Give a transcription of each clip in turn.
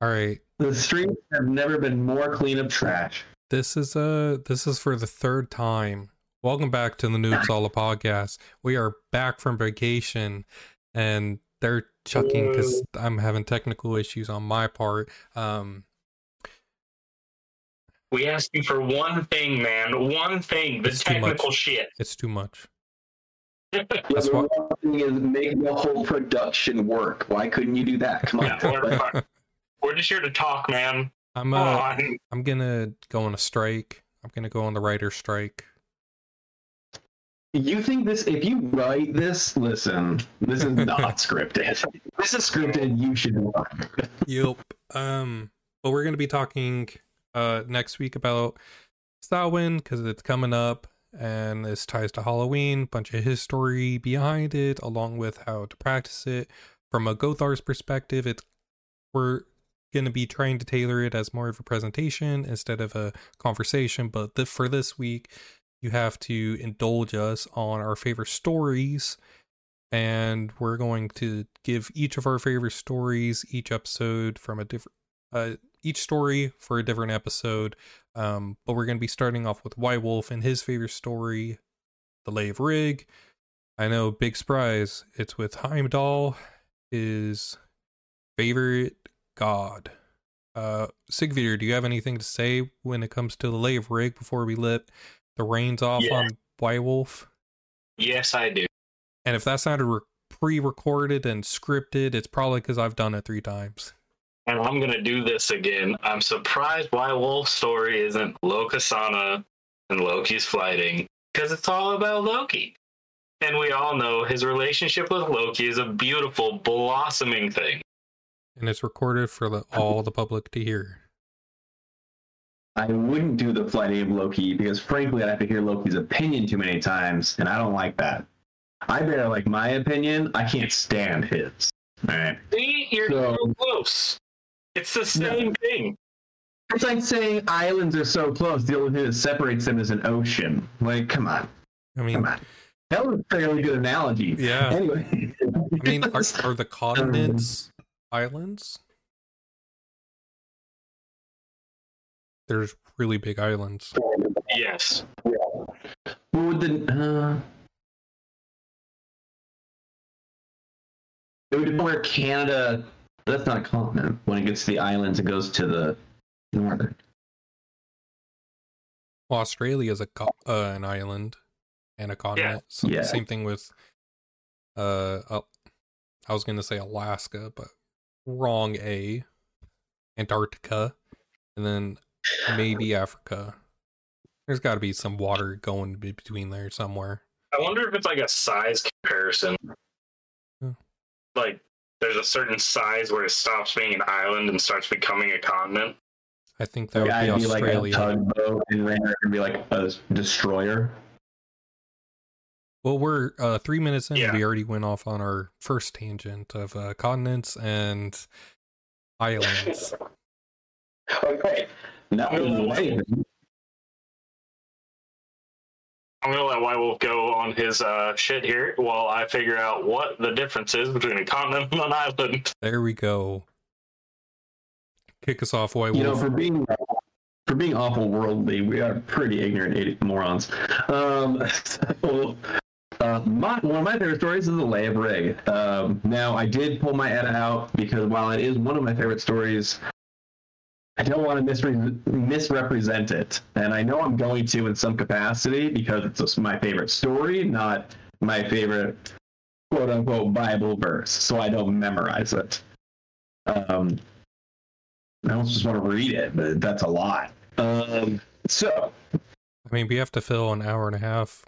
All right. The streets have never been more clean of trash. This is uh this is for the third time. Welcome back to the New Uppsala podcast. We are back from vacation and they're chucking because I'm having technical issues on my part. Um We asked you for one thing, man. One thing. The too technical much. shit. it's too much. Yeah, That's the what- one thing is make the whole production work. Why couldn't you do that? Come on. Yeah, we're, we're just here to talk, man. I'm uh. I'm gonna go on a strike. I'm gonna go on the writer strike. You think this? If you write this, listen. This is not scripted. This is scripted. You should run. Yep. Um, but we're gonna be talking uh next week about Samhain because it's coming up, and this ties to Halloween. Bunch of history behind it, along with how to practice it from a Gothar's perspective. It's we're gonna be trying to tailor it as more of a presentation instead of a conversation. But the, for this week, you have to indulge us on our favorite stories and we're going to give each of our favorite stories each episode from a different uh each story for a different episode um but we're going to be starting off with white wolf and his favorite story the lay of rig i know big surprise it's with heimdall his favorite god uh sigvidir do you have anything to say when it comes to the lay of rig before we let the reins off Yeah. on white wolf Yes, I do. and if that sounded re- pre-recorded and scripted, it's probably because I've done it three times. And I'm gonna do this again. I'm surprised White Wolf's story isn't Lokasenna and Loki's flighting. Because it's all about Loki. And we all know his relationship with Loki is a beautiful, blossoming thing. And it's recorded for the, all the public to hear. I wouldn't do the flighting of Loki because, frankly, I'd have to hear Loki's opinion too many times, and I don't like that. I better like my opinion. I can't stand his. All right. See, you're So- so close. It's the same thing. It's like saying islands are so close. The only thing that separates them is an ocean. Like, come on, I mean, come on. That was a fairly good analogy. yeah. Anyway, I mean, are, are the continents islands? There's really big islands. Yes. what would the? Uh, it would depend where Canada. That's not a continent. When it gets to the islands, it goes to the northern. Well, Australia is a co- uh, an island and a continent. So Yeah. Same thing with, uh, uh, I was gonna say Alaska, but wrong. A, Antarctica, and then maybe Africa. There's got to be some water going between there somewhere. I wonder if it's like a size comparison. Hmm. Like, there's a certain size where it stops being an island and starts becoming a continent. I think that Like, would I'd be be like a Australia. tugboat, and Rainer would be like a destroyer. Well, we're uh, three minutes in. Yeah. We already went off on our first tangent of uh, continents and islands. Okay. Now wait. I'm gonna let White Wolf go on his uh, shit here while I figure out what the difference is between a continent and an island. There we go. Kick us off, White you know, for being for being awful worldly, we are pretty ignorant morons. Um, so, my, one of my favorite stories is the Lay of Rig. Um, now, I did pull my Edda out because while it is one of my favorite stories, I don't want to misre- misrepresent it, and I know I'm going to in some capacity because it's my favorite story, not my favorite quote unquote Bible verse, so I don't memorize it. Um, I don't just want to read it, but that's a lot. Um, so, I mean, we have to fill an hour and a half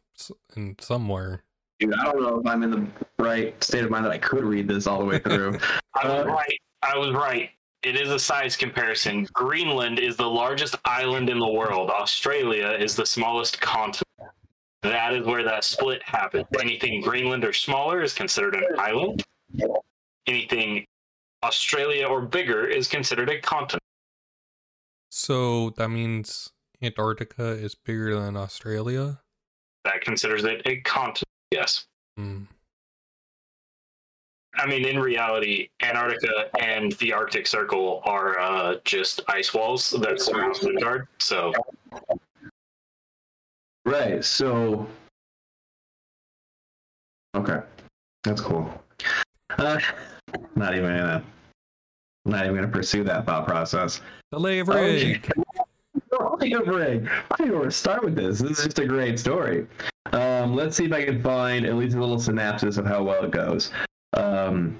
in somewhere. dude, I don't know if I'm in the right state of mind that I could read this all the way through. I was right. I was right. It is a size comparison. Greenland is the largest island in the world. Australia is the smallest continent. That is where that split happened. Anything Greenland or smaller is considered an island. Anything Australia or bigger is considered a continent. So that means Antarctica is bigger than Australia. That considers it a continent. Yes. Hmm. I mean, in reality, Antarctica and the Arctic Circle are uh, just ice walls that surround Midgard. So Right. So. Okay, that's cool. Uh, not even gonna, not even gonna pursue that thought process. The lay Oh, of Rig. I don't know where to start with this. This is just a great story. Um, let's see if I can find at least a little synopsis of how well it goes. Um,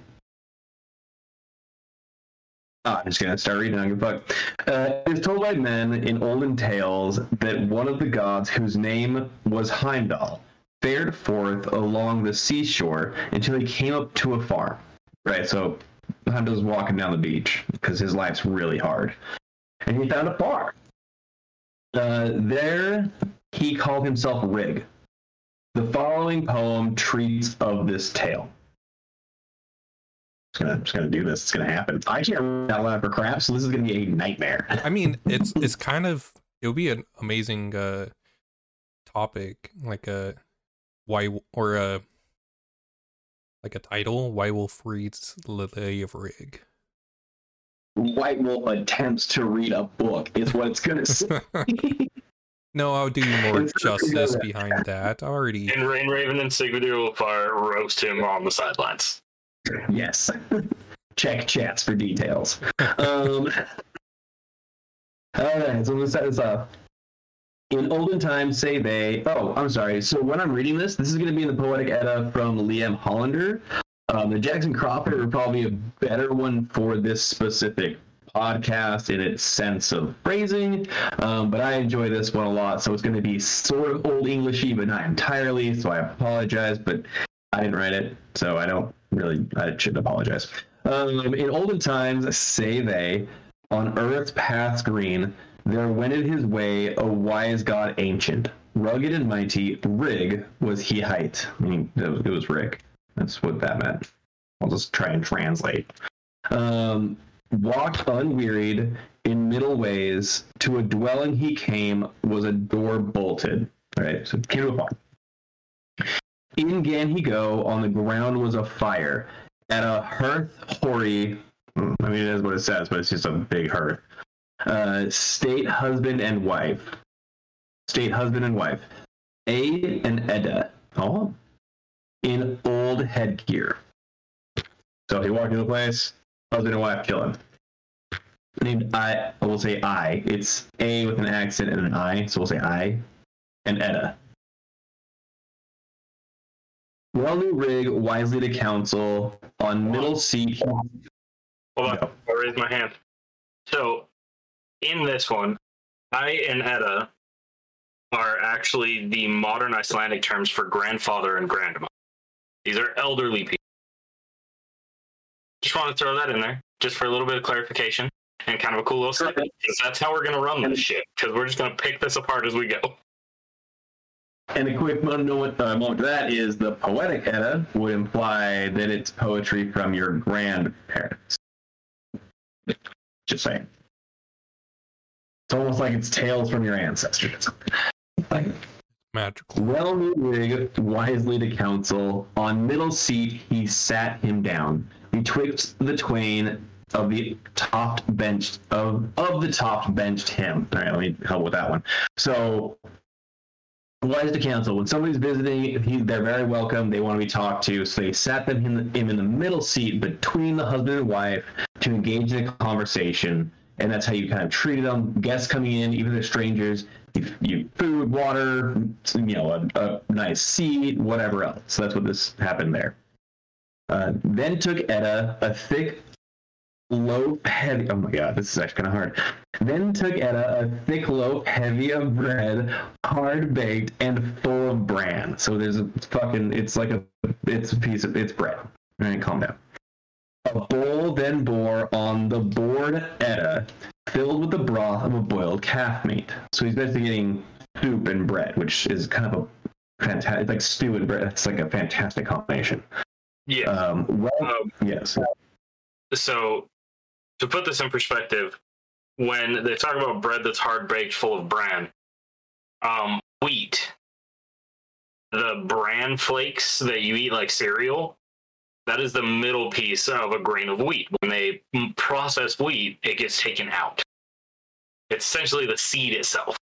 ah, I'm just gonna start reading. I don't give fuck. Uh, it is told by men in olden tales that one of the gods, whose name was Heimdall, fared forth along the seashore until he came up to a farm. Right. So Heimdall's walking down the beach because his life's really hard, and he found a farm. Uh, there, he called himself Rig. The following poem treats of this tale. Gonna, just gonna do this. It's gonna happen. I can't read out loud for crap, so this is gonna be a nightmare. I mean, it's it's kind of it would be an amazing uh topic, like a why or a like a title. Why reads the Lay of Rig. White Wolf attempts to read a book. Is what it's gonna say. no, I'll do you more justice behind that. Already, and Rain Raven and Sigvidir Ulfar roast him on the sidelines. yes. Check chats for details. Um, all right, so let's set this up. In olden times, say they. Oh, I'm sorry. So when I'm reading this, this is going to be in the Poetic Edda from Lee M. Hollander. Um, the Jackson Crawford are probably a better one for this specific podcast in its sense of phrasing. Um, but I enjoy this one a lot, so it's going to be sort of old Englishy, but not entirely. So I apologize, but I didn't write it, so I don't really. I shouldn't apologize. Um, in olden times, say they, on earth's path green, there wended his way a wise god ancient. Rugged and mighty, Rig was he height. I mean, it was Rig. That's what that meant. I'll just try and translate. Um, walked unwearied in middle ways. To a dwelling he came, was a door bolted. Right, so came to a farm. In gan he go, on the ground was a fire. At a hearth hoary, I mean, it is what it says, but it's just a big hearth. Uh, state husband and wife. State husband and wife. A and Edda. Oh. In old headgear. So if you walk into the place, husband and wife kill him. Named I, I will say I. It's A with an accent and an I, so we'll say I. And Edda. Well new Rig wisely to counsel on middle seat. Hold on, No. I raised my hand. So, in this one, I and Edda are actually the modern Icelandic terms for grandfather and grandma. These are elderly people. Just want to throw that in there, just for a little bit of clarification and kind of a cool little snippet. Because that's how we're going to run this shit. Because we're just going to pick this apart as we go. And a quick moment, uh, moment to that is the poetic Edda would imply that it's poetry from your grandparents. Just saying. It's almost like it's tales from your ancestors. Like, magical. well knew Rig wisely to counsel. On middle seat he sat him down. Betwixt the twain of the topped bench of of the topped benched him. All right, let me help with that one. So wise to counsel. When somebody's visiting, he, they're very welcome. They want to be talked to. So they sat them in the, him in the middle seat between the husband and wife to engage in a conversation. And that's how you kind of treated them. Guests coming in, even they're strangers, you, food, water, you know, a, a nice seat, whatever else. So that's what this happened there. Uh, then took Edda a thick loaf heavy. Oh my god, this is actually kind of hard. Then took Edda a thick loaf heavy of bread, hard baked and full of bran. So there's a fucking. It's like a. It's a piece of. It's bread. All right, calm down. A bowl then bore on the board Edda, filled with the broth of a boiled calf meat. So he's basically getting soup and bread, which is kind of a fantastic. Like stew and bread. It's like a fantastic combination. Yeah. Um, well, Um, yes. so to put this in perspective, when they talk about bread that's hard baked, full of bran, um, wheat, the bran flakes that you eat like cereal, That is the middle piece of a grain of wheat. When they process wheat, it gets taken out. It's essentially the seed itself.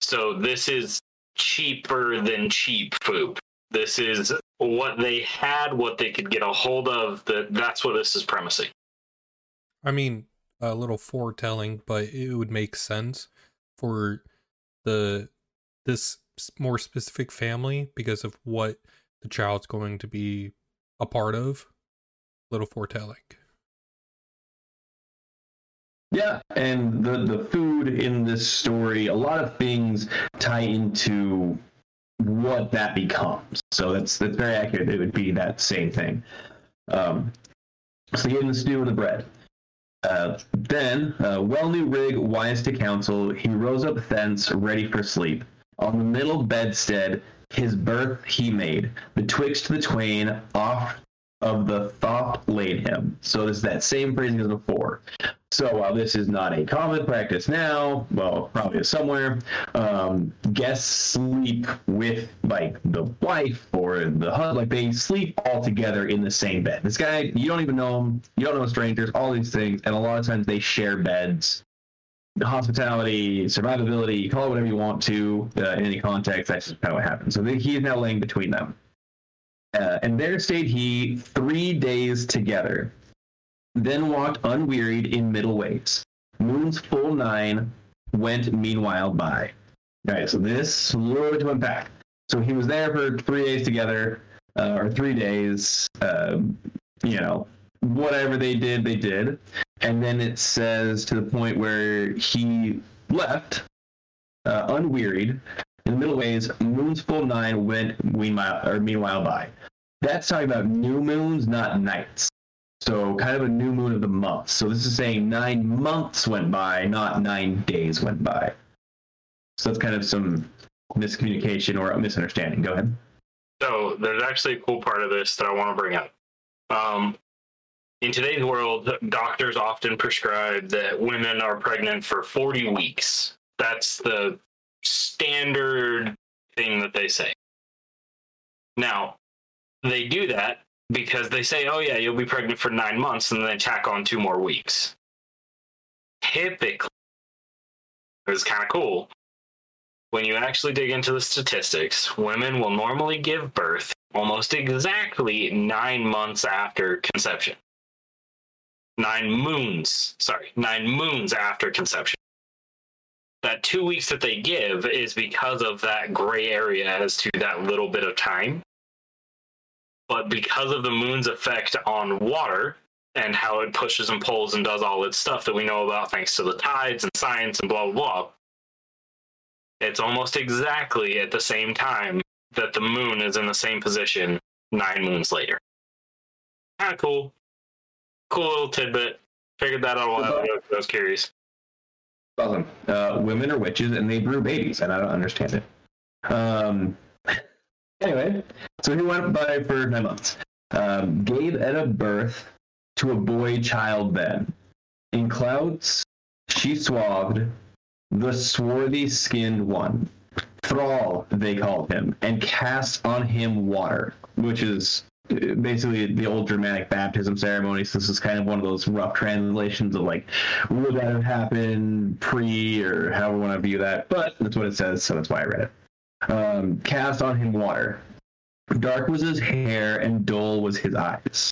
So this is cheaper than cheap food. This is what they had, what they could get a hold of. That that's what this is premising. I mean, a little foretelling, but it would make sense for the this more specific family because of what the child's going to be a part of. Little foretelling. Yeah, and the the food in this story, a lot of things tie into what that becomes. So that's that's very accurate. It would be that same thing. Um, so you get in the stew and the bread. Uh, then, uh, well knew Rig, wise to counsel, he rose up thence, ready for sleep. On the middle bedstead, his berth he made, betwixt the twain, off of the thought laid him. So this is that same phrasing as before. So while this is not a common practice now, well, probably somewhere, um, guests sleep with like the wife or the husband, like they sleep all together in the same bed. This guy, you don't even know him, you don't know strangers, all these things, and a lot of times they share beds. Hospitality, survivability, call it whatever you want to uh, in any context. That's just how it happens. So he is now laying between them. Uh, and there stayed he three days together then walked unwearied in middle ways. Moon's full nine went meanwhile by. All right, so this bit to unpack. So he was there for three days together, uh, or three days. Um, you know, whatever they did, they did. And then it says to the point where he left, uh, unwearied, in the middle ways. Moon's full nine went meanwhile, or meanwhile by. That's talking about new moons, not nights. So kind of a new moon of the month. So this is saying nine months went by, not nine days went by. So that's kind of some miscommunication or misunderstanding. Go ahead. So there's actually a cool part of this that I want to bring up. Um, in today's world, doctors often prescribe that women are pregnant for 40 weeks. That's the standard thing that they say. Now, they do that because they say, oh, yeah, you'll be pregnant for nine months, and then they tack on two more weeks. Typically, it's kind of cool. When you actually dig into the statistics, women will normally give birth almost exactly nine months after conception. Nine moons, sorry, nine moons after conception. That two weeks that they give is because of that gray area as to that little bit of time. But because of the moon's effect on water and how it pushes and pulls and does all its stuff that we know about thanks to the tides and science and blah, blah, blah, it's almost exactly at the same time that the moon is in the same position nine moons later. Kind of cool. Cool little tidbit. Figured that out a while ago I was curious. Awesome. Uh, women are witches and they brew babies, and I don't understand it. Um, anyway, so he went by for nine months. Um, gave Edda birth to a boy child then. In clouds she swathed the swarthy skinned one. Thrall, they called him, and cast on him water, which is basically the old Germanic baptism ceremony. So this is kind of one of those rough translations of like, would that have happened pre or however you want to view that? But that's what it says, so that's why I read it. Um, cast on him water. Dark was his hair, and dull was his eyes.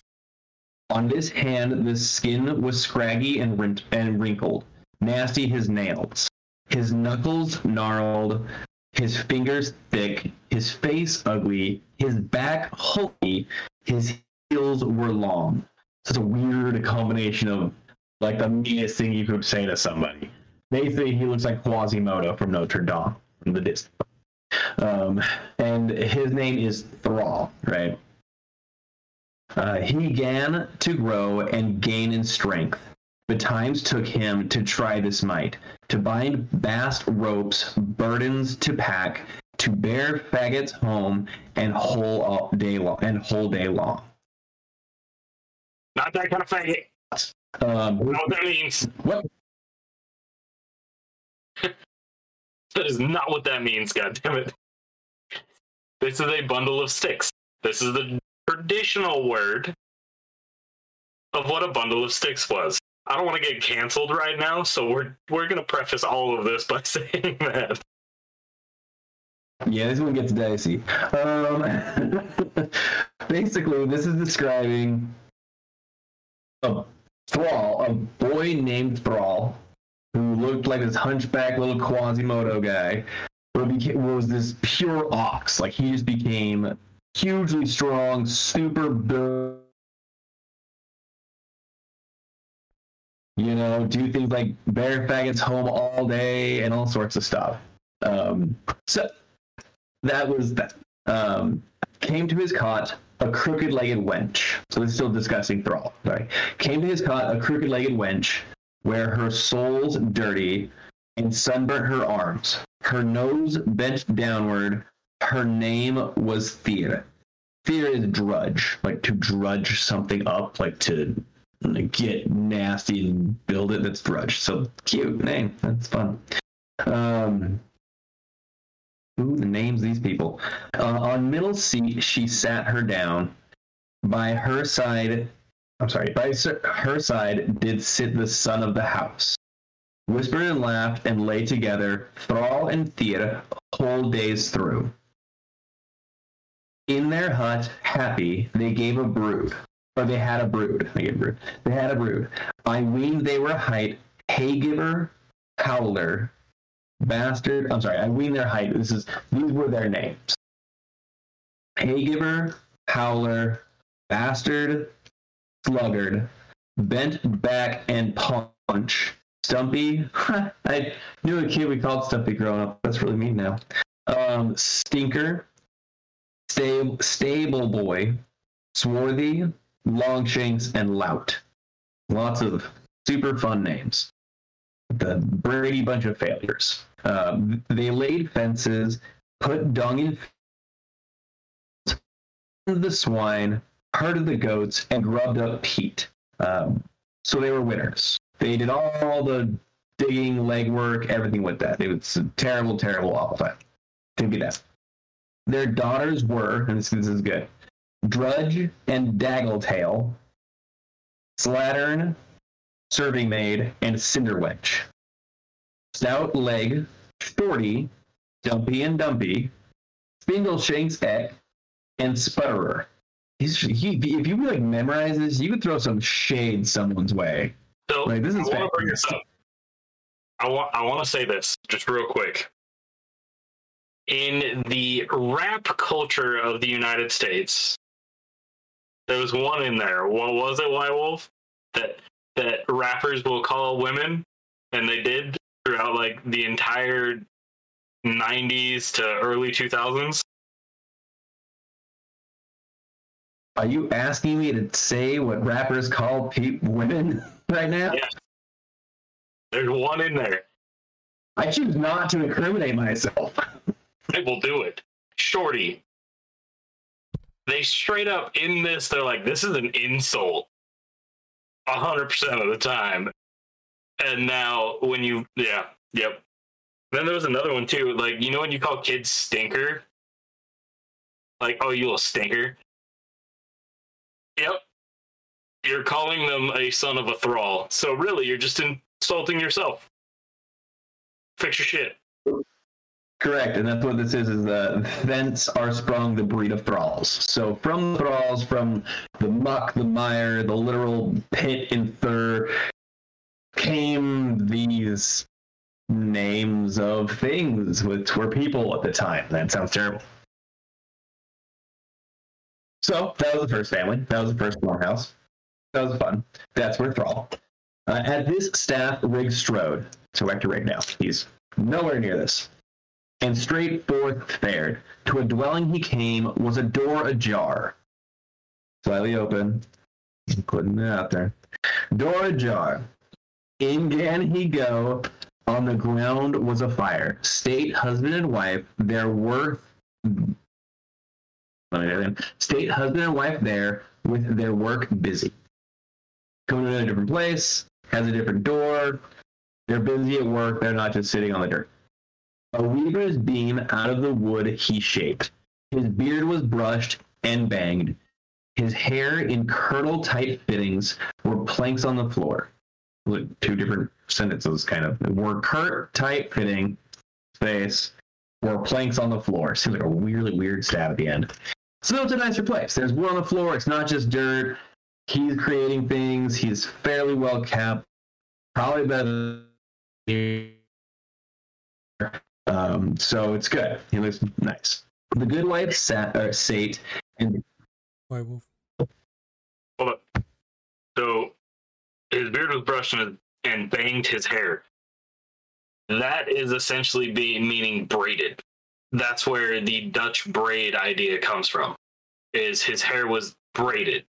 On his hand, the skin was scraggy and, rint- and wrinkled. Nasty his nails. His knuckles gnarled, his fingers thick, his face ugly, his back hulky, his heels were long. It's a weird combination of like the meanest thing you could say to somebody. They say he looks like Quasimodo from Notre Dame from the distance. Um, and his name is Thrall, right? Uh, he began to grow and gain in strength. The times took him to try this might, to bind vast ropes, burdens to pack, to bear faggots home, and whole all day long, and whole day long. Not that kind of faggot. Um, what that means? what? That is not what that means, God damn it! This is a bundle of sticks. This is the traditional word of what a bundle of sticks was. I don't want to get canceled right now, so we're we're gonna preface all of this by saying that. Yeah, this one gets dicey. Um, basically, this is describing a thrall, a boy named Thrall, who looked like this hunchback little Quasimodo guy, was this pure ox. Like he just became hugely strong, super built. You know, do things like bear faggots home all day and all sorts of stuff. Um, so that was that. Um, came to his cot a crooked-legged wench. So this is still discussing thrall. Sorry. Came to his cot a crooked-legged wench, where her soul's dirty, and sunburnt her arms. Her nose bent downward. Her name was Thir. Thir is drudge, like to drudge something up, like to get nasty and build it. That's drudge. So cute name. That's fun. Um, the names these people. Uh, on middle seat, she sat her down. By her side, I'm sorry, by her side did sit the son of the house. Whispered and laughed and lay together, Thrall and Thir, whole days through. In their hut, happy, they gave a brood. Or they had a brood. They gave a brood. They had a brood. I weened they were height, haygiver, howler, bastard. I'm sorry, I ween their height. This is these were their names. Haygiver, Howler, Bastard, Sluggard, Bent Back, and Punch. Stumpy. I knew a kid we called Stumpy growing up. That's really mean now. Um, Stinker, Stable, Stable Boy, Swarthy, Longshanks, and Lout. Lots of super fun names. The Brady bunch of failures. Um, they laid fences, put dung in the swine, herded the goats, and grubbed up peat. Um, so they were winners. They did all the digging, legwork, everything with that. It was a terrible, terrible, time. Didn't get that. Their daughters were, and this, this is good, Drudge and Daggletail, Slattern, Serving Maid, and Cinderwench. Stout Leg, Shorty, Dumpy and Dumpy, Spindleshanks Eck, and Sputterer. He's, he, if you like memorize this, you could throw some shade someone's way. So Like, this is I want to bring this up. I want I want to say this just real quick. In the rap culture of the United States, there was one in there. What was it, White Wolf? That that rappers will call women, and they did throughout like the entire '90s to early 2000s. Are you asking me to say what rappers call pe- women right now? Yeah. There's one in there. I choose not to incriminate myself. I will do it. Shorty. They straight up in this, they're like, this is an insult. A hundred percent of the time. And now when you yeah, yep. Then there was another one too. Like, you know when you call kids stinker? Like, oh you little stinker. Yep. You're calling them a son of a thrall. So really you're just insulting yourself. Fix your shit. Correct, and that's what this is. Is the thence are sprung the breed of thralls. So from thralls, from the muck, the mire, the literal pit and thur, came these names of things which were people at the time. That sounds terrible. So that was the first family. That was the first farmhouse. That was fun. That's where Thrall. Uh, at this staff, Rig strode. So back to Rig now. He's nowhere near this and straight forth fared. To a dwelling he came was a door ajar, slightly open. Putting it out there. Door ajar. In gan he go. On the ground was a fire. State husband and wife. there again. State husband and wife there with their work busy. Going to a different place. Has a different door. They're busy at work. They're not just sitting on the dirt. A weaver's beam out of the wood he shaped. His beard was brushed and banged. His hair in kirtle tight fittings were planks on the floor. Look, two different sentences, kind of. Were curt tight fitting space, were planks on the floor. Seems like a weirdly weird stab at the end. So it's a nicer place. There's wood on the floor. It's not just dirt. He's creating things. He's fairly well kept. Probably better. Than- Um, so it's good. He looks nice. The good wife sat, or Sate and White Wolf. Hold up. So his beard was brushed and, and banged his hair. That is essentially be meaning braided. That's where the Dutch braid idea comes from. Is his hair was braided.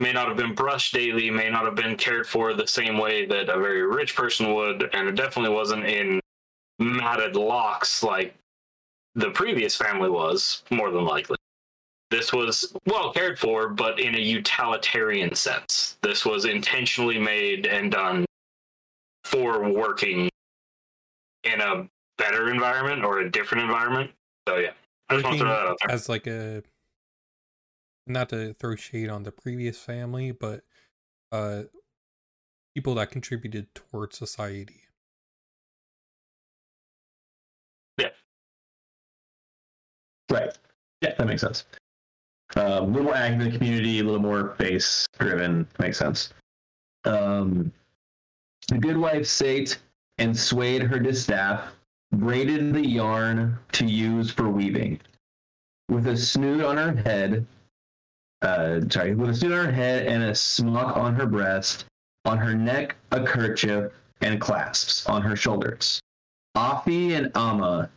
May not have been brushed daily, may not have been cared for the same way that a very rich person would, and it definitely wasn't in matted locks like the previous family was, more than likely this was well cared for, but in a utilitarian sense. This was intentionally made and done for working in a better environment or a different environment. So yeah, throw that out there. as like a not to throw shade on the previous family, but uh people that contributed towards society. Right. Yeah, that makes sense. Um, a little more active in the community, a little more base driven. Makes sense. Um, the good wife sate and swayed her distaff, braided the yarn to use for weaving. With a snood on her head, uh, sorry, with a snood on her head and a smock on her breast, on her neck a kerchief and clasps on her shoulders. Afi and Amma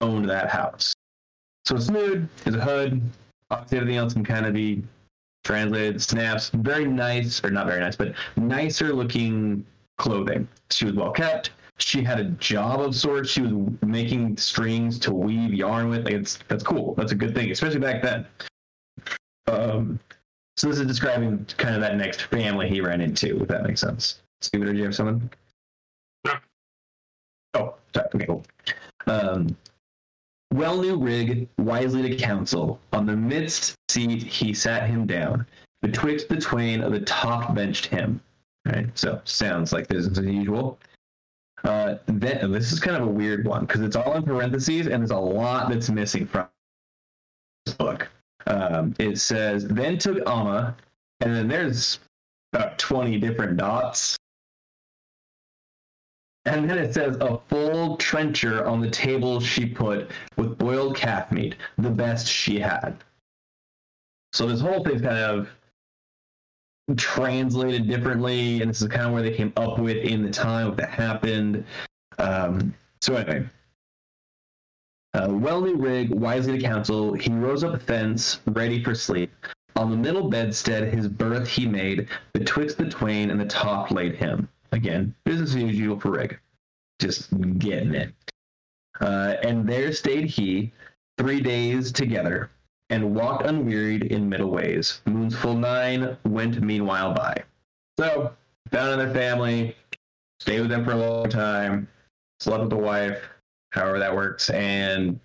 owned that house. So Snood is a hood. Obviously, everything else can kind of be translated. Snaps, very nice, or not very nice, but nicer looking clothing. She was well kept. She had a job of sorts. She was making strings to weave yarn with. Like it's that's cool. That's a good thing, especially back then. Um, so this is describing kind of that next family he ran into, if that makes sense. Steven, did you have someone? No. Oh, sorry. Okay, cool. Um, well knew Rig wisely to counsel. On the midst seat he sat him down. Betwixt the twain of the top benched him. Right, so sounds like business as usual. Uh, then this is kind of a weird one because it's all in parentheses and there's a lot that's missing from this book. Um, it says, then took Amma, and then there's about 20 different dots. And then it says a full trencher on the table she put with boiled calf meat, the best she had. So this whole thing's kind of translated differently, and this is kind of where they came up with in the time that happened. Um, so anyway, uh, well knew Rig, wisely to counsel, he rose up thence, ready for sleep. On the middle bedstead his berth he made, betwixt the twain and the top laid him. Again, business as usual for Rig. Just getting it. Uh, and there stayed he three days together, and walked unwearied in middle ways. Moon's full nine went meanwhile by. So, found another family, stayed with them for a long time, slept with the wife, however that works, and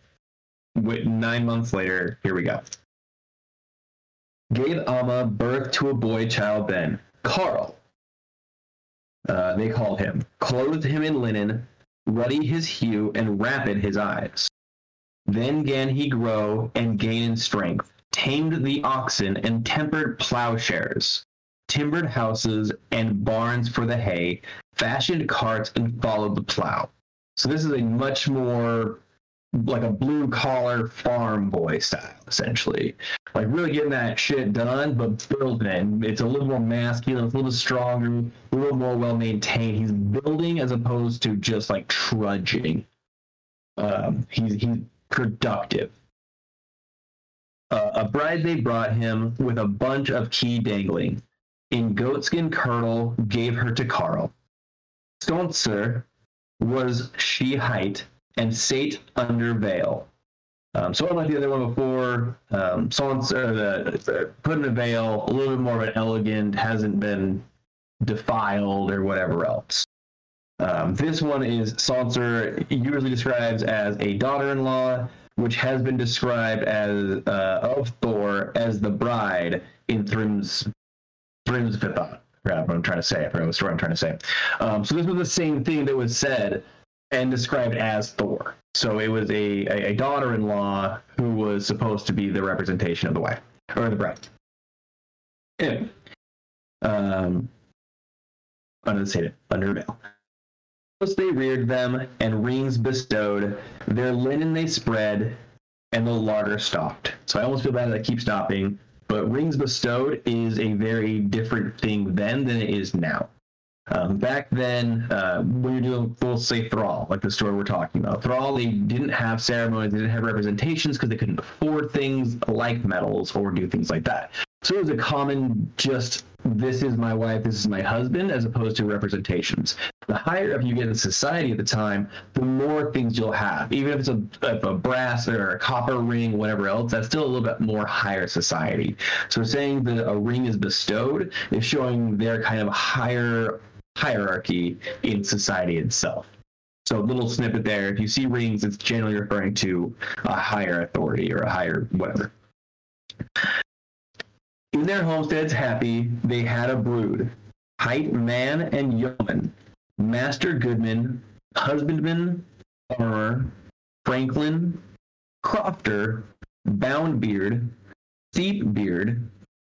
nine months later, here we go. Gave Amma birth to a boy child then, Carl. Uh, they called him, clothed him in linen, ruddy his hue, and rapid his eyes. Then gan he grow and gain in strength, tamed the oxen and tempered plowshares, timbered houses and barns for the hay, fashioned carts and followed the plow. So this is a much more like a blue collar farm boy style, essentially. Like really getting that shit done, but building it. It's a little more masculine, it's a little stronger, a little more well maintained. He's building as opposed to just like trudging. Um, he's he's productive. Uh, a bride they brought him with a bunch of key dangling. In goatskin kirtle gave her to Carl. Stonser was she height and sate under veil. Um, so unlike the other one before, um, the, the put in a veil, a little bit more of an elegant, hasn't been defiled or whatever else. Um, this one is Sanser usually describes as a daughter-in-law, which has been described as uh, of Thor as the bride in Thrym's forgot what I'm trying to say. I forgot what story I'm trying to say. Um, so this was the same thing that was said and described as Thor. So it was a, a, daughter-in-law who was supposed to be the representation of the wife or the bride. Anyway, um, unstated under. Thus they reared them, and rings bestowed. Their linen they spread, and the larder stopped. So I almost feel bad that I keep stopping, but rings bestowed is a very different thing then than it is now. Um, back then, uh, when you're doing, we'll say Thrall, like the story we're talking about, Thrall, they didn't have ceremonies, they didn't have representations because they couldn't afford things like medals or do things like that. So it was a common just this is my wife, this is my husband, as opposed to representations. The higher up you get in society at the time, the more things you'll have. Even if it's a, if a brass or a copper ring, whatever else, that's still a little bit more higher society. So saying that a ring is bestowed is showing their kind of higher hierarchy in society itself. So a little snippet there. If you see rings, it's generally referring to a higher authority or a higher whatever. In their homesteads happy, they had a brood, height man and yeoman, master goodman, husbandman, farmer, franklin, crofter, boundbeard, steep beard,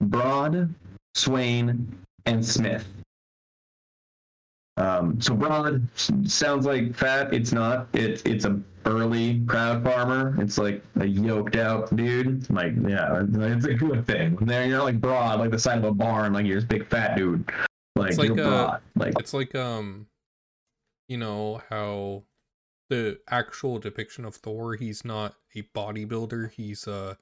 broad, swain, and smith. Um, so broad sounds like fat. It's not. It's it's a burly, proud farmer. It's like a yoked out dude. Like yeah, it's a good thing. There you're not like broad, like the side of a barn. Like you're this big fat dude. Like, It's like, you're uh, broad. Like It's like um, you know how the actual depiction of Thor, he's not a bodybuilder. He's uh,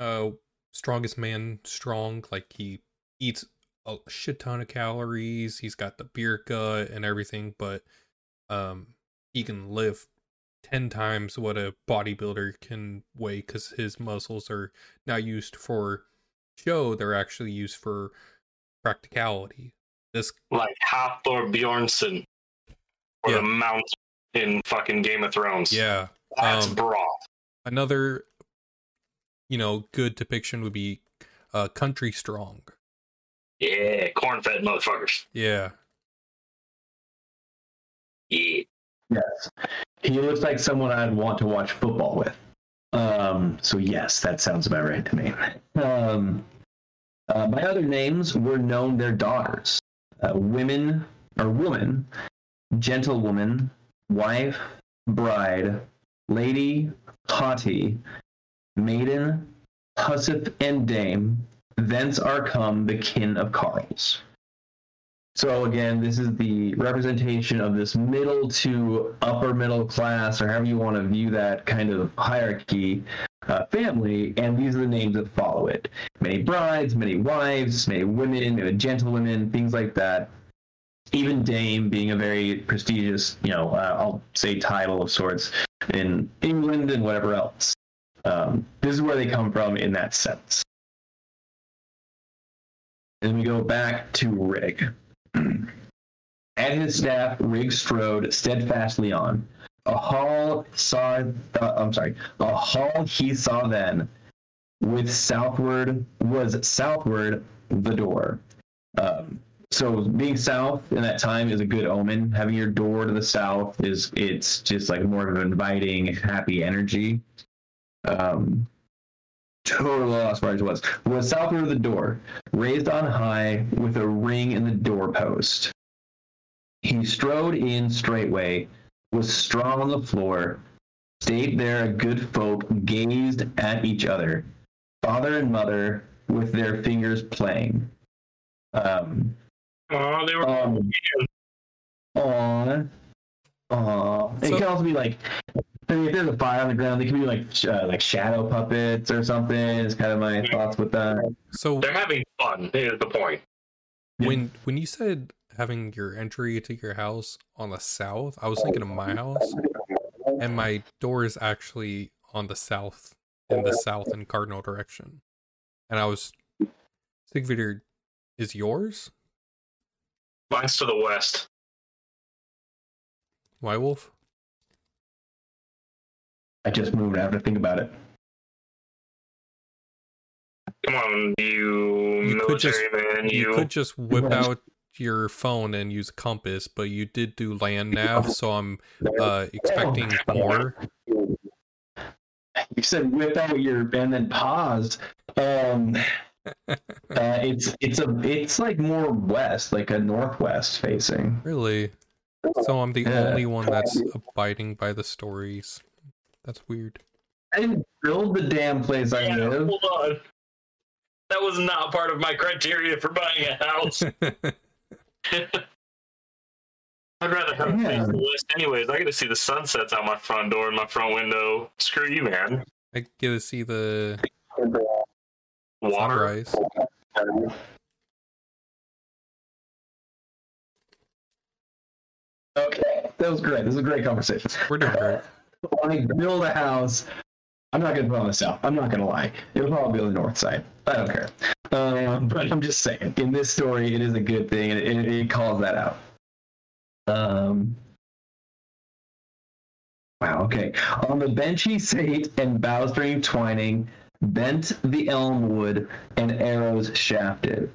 uh, strongest man strong. Like he eats a shit ton of calories. He's got the beer gut and everything, but um, he can lift ten times what a bodybuilder can weigh because his muscles are not used for show; they're actually used for practicality. This Like Hafthor Bjornsson or Yeah. the Mount in fucking Game of Thrones. yeah, That's um, broad. another you know good depiction would be uh country strong Yeah, corn fed motherfuckers. yeah Yeah. yes, he looks like someone I'd want to watch football with. Um, so yes, that sounds about right to me. Um, uh, by other names were known their daughters, uh, women or woman, gentlewoman, wife, bride, lady, haughty, maiden, hussif, and dame. Thence are come the kin of Carls. So again, this is the representation of this middle to upper middle class, or however you want to view that kind of hierarchy uh, family, and these are the names that follow it. Many brides, many wives, many women, many gentlewomen, things like that. Even dame being a very prestigious, you know, uh, I'll say title of sorts in England and whatever else. Um, this is where they come from in that sense. And we go back to Rig. At his staff, Rig strode steadfastly on. A hall saw, uh, I'm sorry, a hall he saw then, with southward was southward the door. Um, so being south in that time is a good omen. Having your door to the south is it's just like more of an inviting, happy energy. Um, total lost where it was. Was south of the door, raised on high with a ring in the doorpost. He strode in straightway, was strong on the floor, stayed there a good folk gazed at each other, father and mother with their fingers playing. Um, Oh, they were. um, aw, aw. It So- can also be like, I mean, if there's a fire on the ground, they could be like uh, like shadow puppets or something. Is kind of my thoughts with that. so They're having fun. Is the point. Yeah. when when you said having your entry to your house on the south i was thinking of my house and my door is actually on the south in the south and cardinal direction and i was Sigvidir is yours Mine's to the west. White Wolf I just moved. I have to think about it. Come on, you, You could just- man. You You, could just whip Right. out your phone and use a compass, but you did do land nav, so I'm uh, expecting more. You said whip out your band and then paused. Um, uh, it's it's a it's like more west, like a northwest facing. Really? So I'm the Yeah. only one that's abiding by the stories. That's weird. I didn't build the damn place I Yeah, live. hold on. That was not part of my criteria for buying a house. I'd rather have a place Yeah. to list anyways. I get to see the sunsets out my front door and my front window. Screw you, man. I get to see the Water. sunrise. Okay, that was great. This is a great conversation. We're doing great. I build a house, I'm not gonna put on the south. I'm not gonna lie. It'll probably be on the north side. I don't care. Um, but I'm just saying, in this story, it is a good thing, and it, it calls that out. Um. Wow. Okay. On the bench he sate and bowstring twining, bent the elm wood and arrows shafted.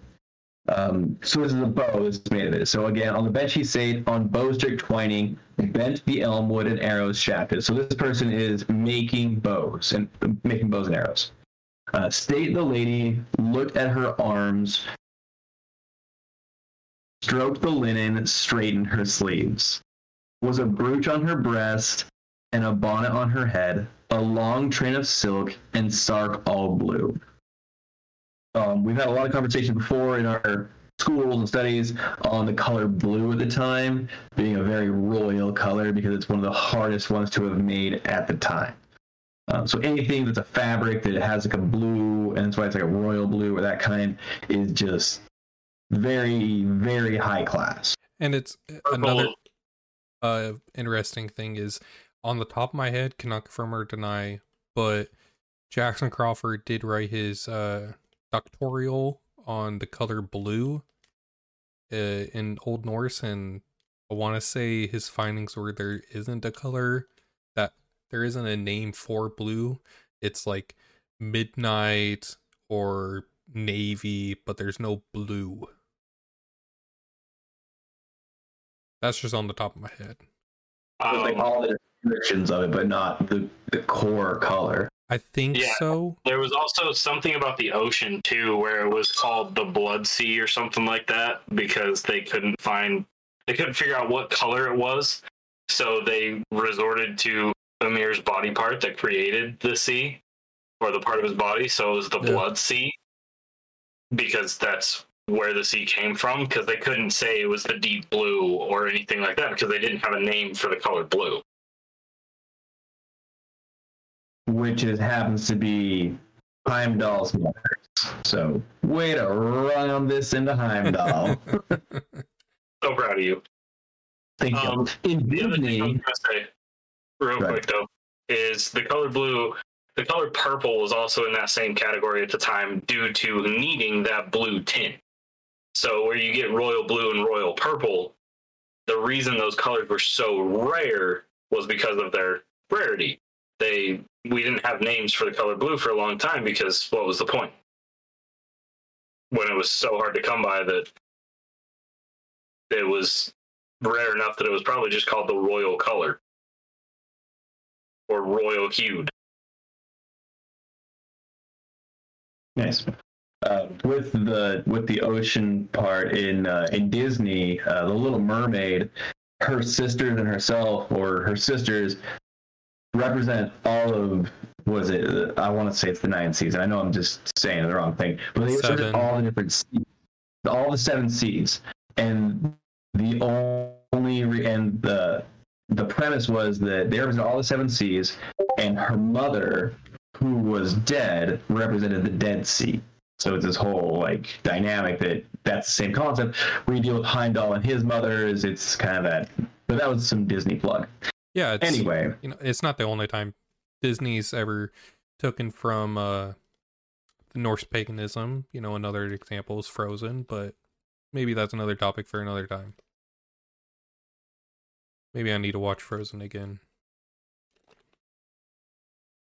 Um, so this is a bow is made of it. So again, on the bench he sate on bowstring twining, bent the elm wood and arrows shafted. So this person is making bows and making bows and arrows. Uh, state the lady looked at her arms, stroked the linen, straightened her sleeves. Was a brooch on her breast and a bonnet on her head, a long train of silk and sark all blue. Um, we've had a lot of conversation before in our schools and studies on the color blue at the time being a very royal color because it's one of the hardest ones to have made at the time. Um, so anything that's a fabric that has like a blue, and that's why it's like a royal blue or that kind, is just very, very high class. And it's another uh interesting thing is on the top of my head cannot confirm or deny, but Jackson Crawford did write his uh doctoral on the color blue uh, in Old Norse and I want to say his findings were there isn't a color that there isn't a name for blue. It's like midnight or navy, but there's no blue. That's just on the top of my head. Um, all the descriptions of it, but not the, the core color. I think Yeah. so. there was also something about the ocean too, where it was called the Blood Sea or something like that, because they couldn't find, they couldn't figure out what color it was, so they resorted to Ymir's body part that created the sea, or the part of his body. So it was the Yeah. Blood Sea, because that's where the sea came from. Because they couldn't say it was the deep blue or anything like that, because they didn't have a name for the color blue. Which is happens to be Heimdall's mother. So, way to run this into Heimdall. So proud of you. Thank Um, you. In The other thing I was say, real Right. quick though, is the color blue. The color purple was also in that same category at the time due to needing that blue tint. So where you get royal blue and royal purple, the reason those colors were so rare was because of their rarity. They we didn't have names for the color blue for a long time because what was the point? When it was so hard to come by that it was rare enough that it was probably just called the royal color or royal hued. nice. Uh, with the with the ocean part in uh, in Disney, uh, the Little Mermaid, her sisters and herself, or her sisters, represent all of was it? I want to say it's the ninth season. I know I'm just saying the wrong thing, but they represent all the different seas, all the seven seas, and the only re- and the the premise was that they represent all the seven seas, and her mother, who was dead, represented the Dead Sea. So it's this whole like dynamic that that's the same concept. Where you deal with Heimdall and his mothers, it's kind of that. But that was some Disney plug. Yeah, it's Anyway, you know, it's not the only time Disney's ever taken from uh Norse paganism. You know, another example is Frozen, but maybe that's another topic for another time. Maybe I need to watch Frozen again.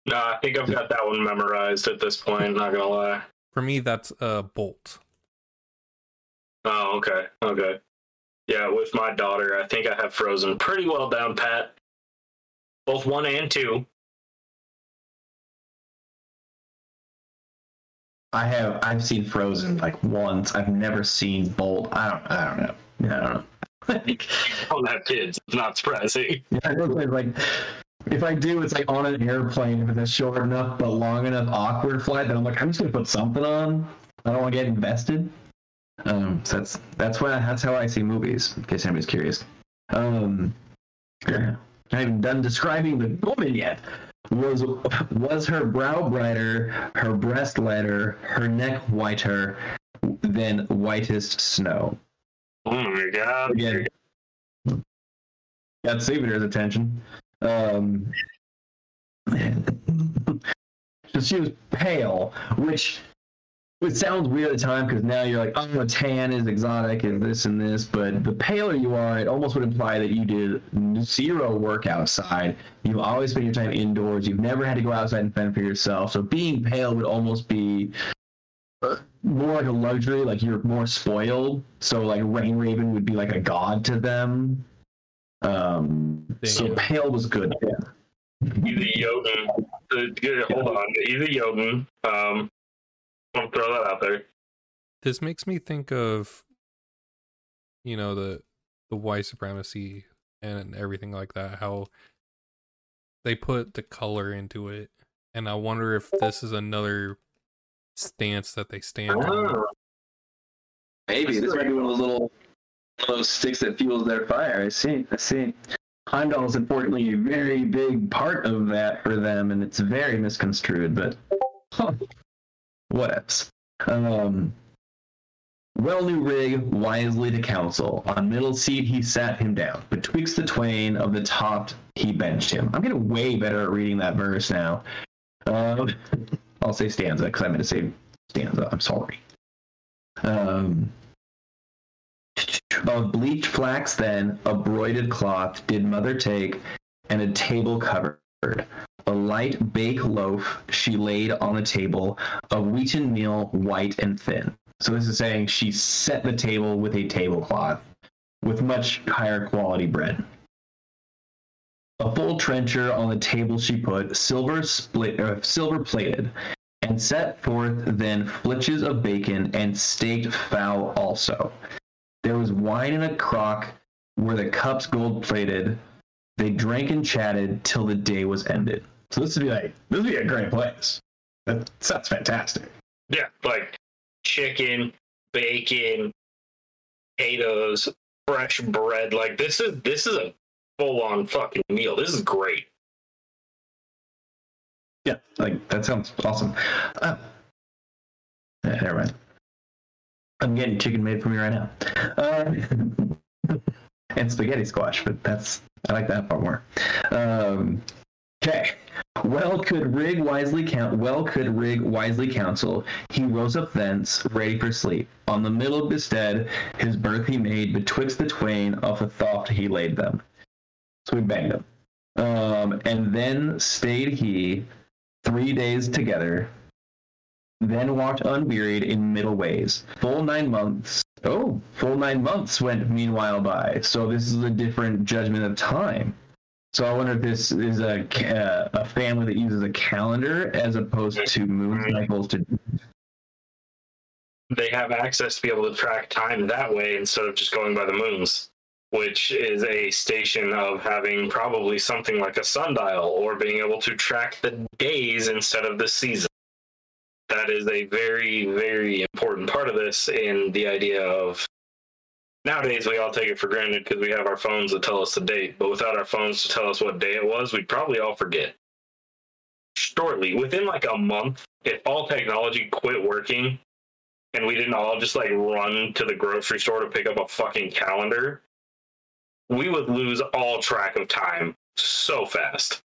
No, I think I've got that one memorized at this point. Not gonna lie. For me, that's uh, Bolt. Oh, okay, okay. Yeah, with my daughter, I think I have Frozen pretty well down pat. Both one and two. I have I've seen Frozen like once. I've never seen Bolt. I don't I don't know. I don't know. like, I don't have kids. It's not surprising. I don't like if I do, it's like on an airplane it's a short enough but long enough awkward flight. Then I'm like I'm just gonna put something on. I don't want to get invested. Um, so that's that's why that's how I see movies. In case anybody's curious. Um, I haven't done describing the woman yet. Was was her brow brighter, her breast lighter, her neck whiter than whitest snow? Oh my god. Again, got Sigvidir's attention. Um, she was pale, which it sounds weird at the time because now you're like, oh, tan is exotic and this and this. But the paler you are, it almost would imply that you did zero work outside. You've always spent your time indoors. You've never had to go outside and fend for yourself. So being pale would almost be uh, more like a luxury, like you're more spoiled. So like Rain Raven would be like a god to them. Um, so Damn. pale was good. He's a Jotun. Uh, good, Hold on. He's a Jotun. Um, I'll throw that out there. This makes me think of, you know, the the white supremacy and everything like that. How they put the color into it, and I wonder if this is another stance that they stand on. Oh, Maybe this might be one of those little those sticks that fuels their fire. I see. I see. Heimdall is unfortunately a very big part of that for them, and it's very misconstrued. But huh, whatevs. Um, well knew Rig wisely to counsel. On middle seat he sat him down. Betwixt the twain of the topped he benched him. I'm getting way better at reading that verse now. Um, I'll say stanza because I meant to say stanza. I'm sorry. Um, of bleached flax, then a broided cloth did mother take, and a table covered. A light bake loaf she laid on the table of wheaten meal, white and thin. So this is saying she set the table with a tablecloth with much higher quality bread. A full trencher on the table she put, silver split, uh, silver plated, and set forth then flitches of bacon and staked fowl also. There was wine in a crock where the cups gold plated. They drank and chatted till the day was ended. So this would be like this would be a great place. That sounds fantastic. yeah, like chicken, bacon, potatoes, fresh bread. Like this is this is a full on fucking meal. This is great. Yeah, like that sounds awesome. Uh, yeah, never mind. I'm getting chicken made for me right now. Uh, and spaghetti squash, but that's I like that far more. Um, okay. Well could Rig wisely count well could Rig wisely counsel. He rose up thence, ready for sleep. On the middle bestead, his berth he made, betwixt the twain of a thought he laid them. So we banged them. Um, and then stayed he three days together, then walked unwearied in middle ways. Full nine months. Oh, full nine months went meanwhile by. So this is a different judgment of time. So I wonder if this is a ca- a family that uses a calendar as opposed to moon mm-hmm. cycles. To They have access to be able to track time that way instead of just going by the moons, which is a station of having probably something like a sundial or being able to track the days instead of the season. That is a very, very important part of this in the idea of nowadays we all take it for granted because we have our phones that tell us the date, but without our phones to tell us what day it was, we'd probably all forget. Shortly, within like a month, if all technology quit working and we didn't all just like run to the grocery store to pick up a fucking calendar, we would lose all track of time so fast.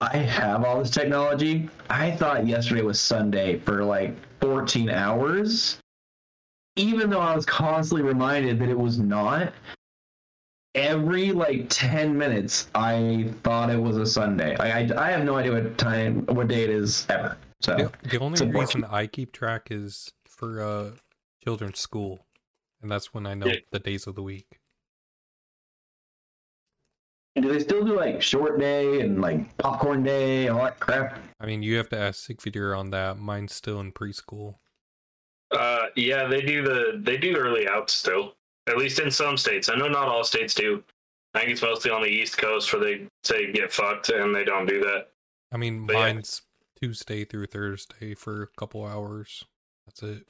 I have all this technology. I thought yesterday was Sunday for like 14 hours, even though I was constantly reminded that it was not. every like 10 minutes i thought it was a sunday i i, I have no idea what time what day it is ever so The, the only it's reason I keep track is for uh children's school, and that's when I know Yeah. the days of the week. do they still do like short day and like popcorn day all that crap I mean, you have to ask Sigvidir on that. Mine's still in preschool. Uh, yeah, they do the they do early out still. At least in some states. I know not all states do. I think it's mostly on the East Coast where they say get fucked and they don't do that. I mean, But yeah. mine's Tuesday through Thursday for a couple hours. That's it.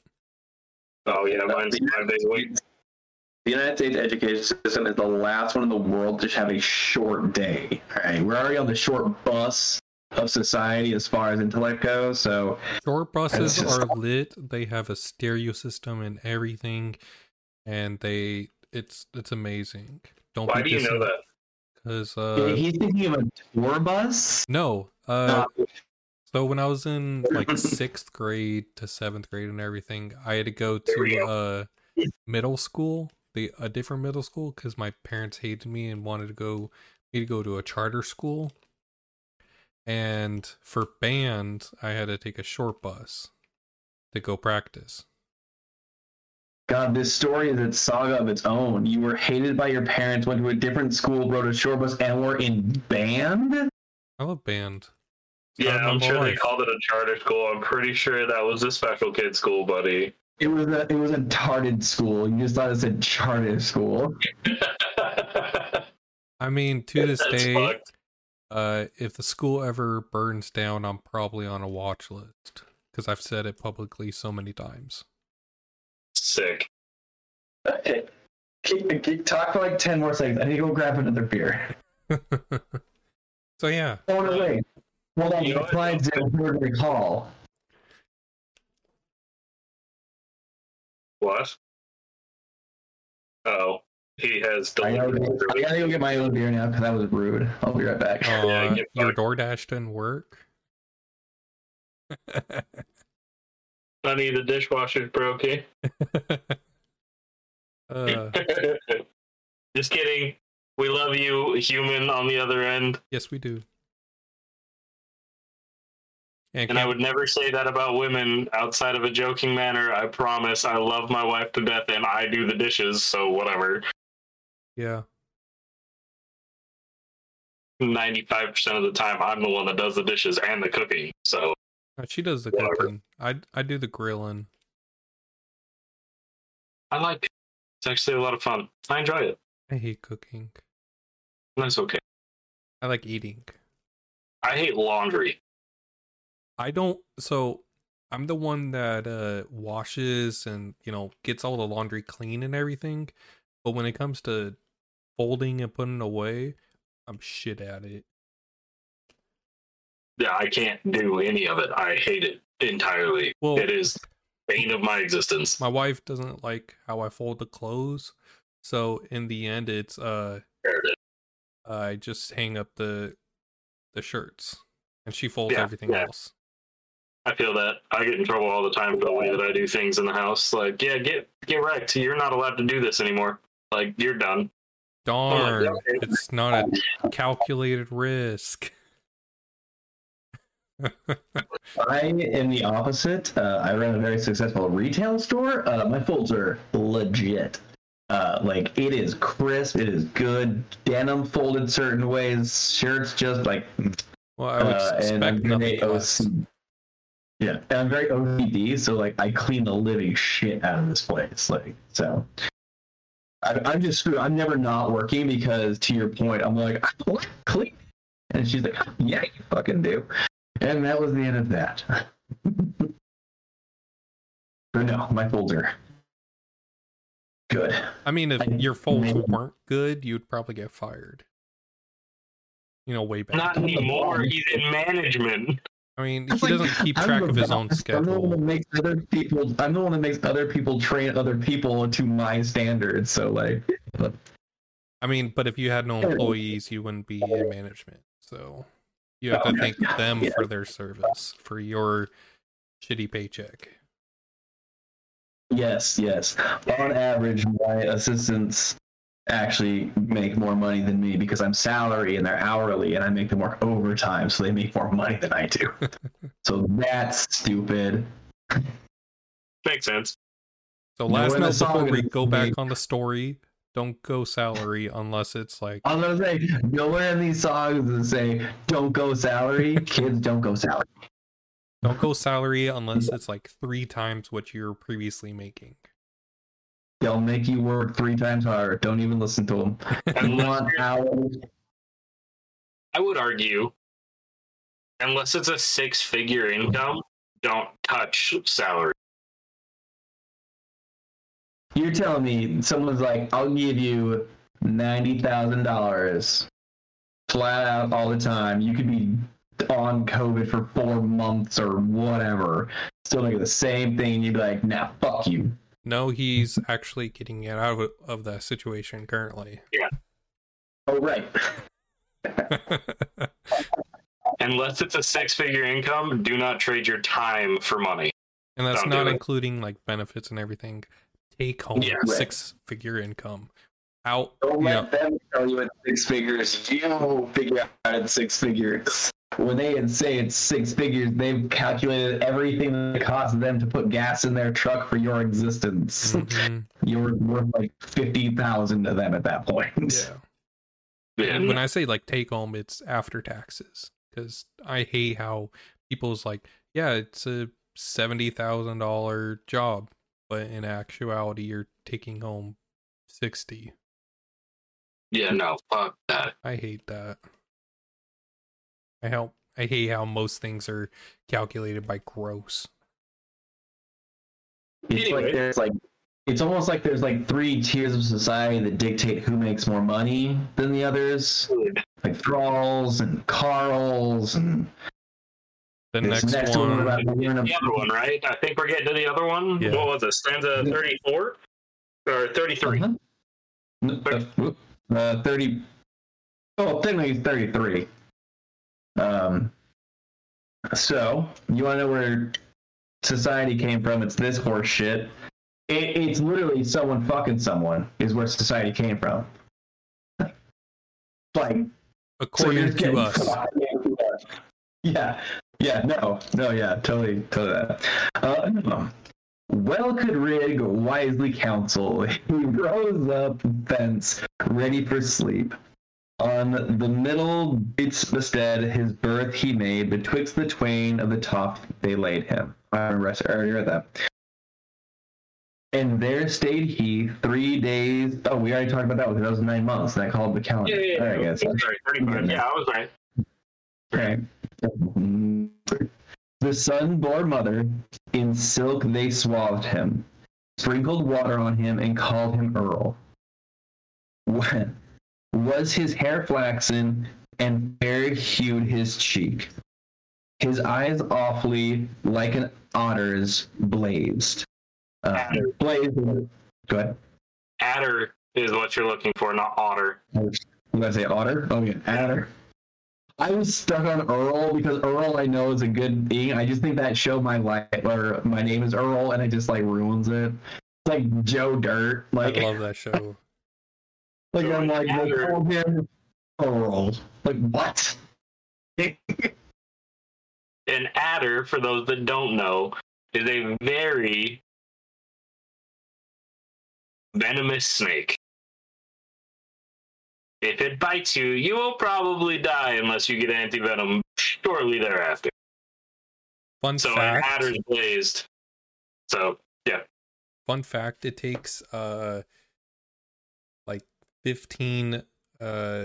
Oh yeah, mine's five days a week. the united states education system is the last one in the world to have a short day all right we're already on the short bus of society as far as intellect goes so Short buses just- are lit. They have a stereo system and everything, and they it's it's amazing. Don't Why be do you know that? Because uh, he's thinking of a tour bus no, uh, Uh, So when I was in like sixth grade to seventh grade and everything, I had to go There we to uh middle school, the a different middle school, because my parents hated me and wanted to go me to go to a charter school. And for band, I had to take a short bus to go practice. God, this story is a saga of its own. You were hated by your parents, went to a different school, rode a short bus, and were in band. I love band. Yeah, I'm my sure they called it a charter school. I'm pretty sure that was a special kid school, buddy. It was a it was a charted school. You just thought it said charted school. I mean, to this That's day, fucked. Uh, if the school ever burns down, I'm probably on a watch list because I've said it publicly so many times. Sick. Okay. Keep, keep, talk for like ten more seconds. I need to go grab another beer. so yeah, Oh no, wait. Hold on. You know The what? in Burger Hall. What? Oh, he has I gotta, delivered. I gotta go get my own beer now because that was rude. I'll be right back. Uh, get your fucked. DoorDash didn't work. Honey, the dishwasher's broken. uh, Just kidding. We love you, human on the other end. yes, we do. And, And I would never say that about women outside of a joking manner. I promise. I love my wife to death and I do the dishes, so whatever. Yeah, 95% of the time, I'm the one that does the dishes and the cooking. So, she does the Whatever. cooking. I I do the grilling. I like it. It's actually a lot of fun. I enjoy it. I hate cooking. That's okay. I like eating. I hate laundry. I don't. So I'm the one that uh washes and you know gets all the laundry clean and everything. But when it comes to folding and putting away, I'm shit at it. Yeah, I can't do any of it. I hate it entirely. Well, It is bane of my existence. my wife doesn't like how I fold the clothes, so in the end, it's uh I just hang up the the shirts, and she folds Yeah, everything yeah. else. I feel that I get in trouble all the time for the way that I do things in the house. Like, yeah, get get wrecked. You're not allowed to do this anymore. Like, you're done. Darn, it's not a calculated risk. I am the opposite. Uh, I run a very successful retail store. Uh, my folds are legit. Uh, like it is crisp. It is good. Denim folded certain ways. Shirts just like. well, I would uh, and I'm expect nothing very less. OC Yeah, and I'm very OCD, so like I clean the living shit out of this place. Like so. I, I'm just screwed. I'm never not working because, to your point, I'm like, I want to clean, and she's like, Yeah, you fucking do. And that was the end of that. but no, my folder. good. I mean, if I- your folds maybe- weren't good, you'd probably get fired. You know, way back. Not anymore. He's in management. I mean, It's he like, doesn't keep track of his own boss. I'm the one that schedule. makes other people. I'm the one that makes other people train other people to my standards. So like, I mean, but if you had no employees, you wouldn't be in management. So you have Oh, to thank them Yeah. for their service, for your shitty paycheck. yes, yes. On average, my assistants actually make more money than me because I'm salary and they're hourly and I make them work overtime so they make more money than I do. so that's stupid. Makes sense. So last note before we go back like- on the story, don't go salary unless it's like I was gonna say nowhere in these songs does it say don't go salary. Kids don't go salary. don't go salary unless it's like three times what you're previously making. They'll make you work three times harder. Don't even listen to them. You Unless hours? I would argue, unless it's a six-figure income, don't touch salary. You're telling me someone's like, I'll give you ninety thousand dollars flat out all the time. You could be on COVID for four months or whatever, still make the same thing. And you'd be like, nah, fuck you. No, he's actually getting it out of, of that situation currently. Yeah. Oh right. Unless it's a six-figure income, do not trade your time for money. and that's Don't not do it. including like benefits and everything. Take home Yeah. Right. six figure income. Out Don't yeah. let them tell you it's six figures. You figure out it's six figures. When they say it's six figures, they've calculated everything that it costs them to put gas in their truck for your existence. Mhm, You're worth like fifty thousand to them at that point. yeah. Yeah. And when I say like take home, it's after taxes because I hate how people's like, yeah, it's a seventy thousand dollar job, but in actuality, you're taking home sixty. Yeah, no, fuck that. I hate that. I help. I hate how most things are calculated by gross. It's Anyway. like there's like it's almost like there's like three tiers of society that dictate who makes more money than the others. Like thralls and carls and The this next, one one, about the other one, right? I think we're getting to the other one. Yeah. What was it? Stanza 34 or 33? Uh-huh. Uh. Uh, 30. Oh, technically 33. Um, so, you want to know where society came from? It's this horse shit. It, it's literally someone fucking someone, is where society came from. like, according you're to us. Yeah, yeah, no, no, yeah, totally, totally that. Uh, no. Well could Rig wisely counsel. He rose up thence, ready for sleep. On the middle bedstead his berth he made, betwixt the twain of the top they laid him. I remember I already that. And there stayed he three days. Oh, we already talked about that because that was nine months, and I called the calendar. Yeah, yeah, All right, yeah. guys. Sorry, 35. Yeah, I was right. Okay. The son bore mother, in silk they swathed him, sprinkled water on him, and called him Earl. When was his hair flaxen, and fair hued his cheek. His eyes awfully like an otter's blazed. Uh, Adder. blazed. Go ahead. Adder is what you're looking for, not otter. You gonna say otter? Oh yeah, adder. I was stuck on Earl because Earl I know is a good thing. I just think that show my life or my name is Earl and it just like ruins it. It's like Joe Dirt. Like I love that show. Like I'm like they Adder. call him Earl. Like what? An adder, for those that don't know, is a very venomous snake. If it bites you, you will probably die unless you get antivenom shortly thereafter. Fun fact So an adder's blazed. So yeah. fun fact it takes uh like 15 uh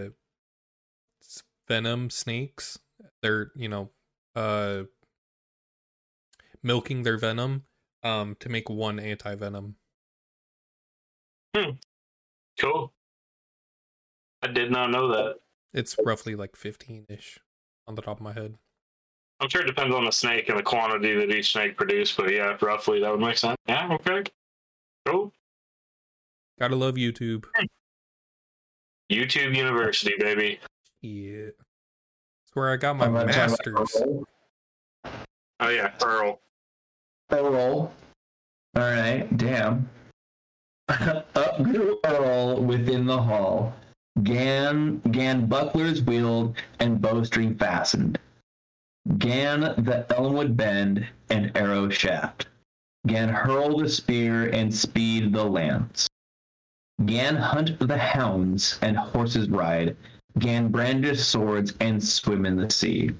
venom snakes they're you know uh milking their venom um to make one anti-venom Hmm. cool. I did not know that. it's roughly like 15ish on the top of my head I'm sure it depends on the snake and the quantity that each snake produced, but yeah, roughly that would make sense. Yeah, okay. Cool. gotta love youtube YouTube University, baby. yeah That's where i got my I'm gonna talk about masters Oh yeah, Earl. Earl. All right, damn. Up grew Earl within the hall. Gan, Gan bucklers wheeled and bowstring fastened. Gan the elmwood bend and arrow shaft. Gan hurl the spear and speed the lance. Gan hunt the hounds and horses ride. Gan brandish swords and swim in the sea.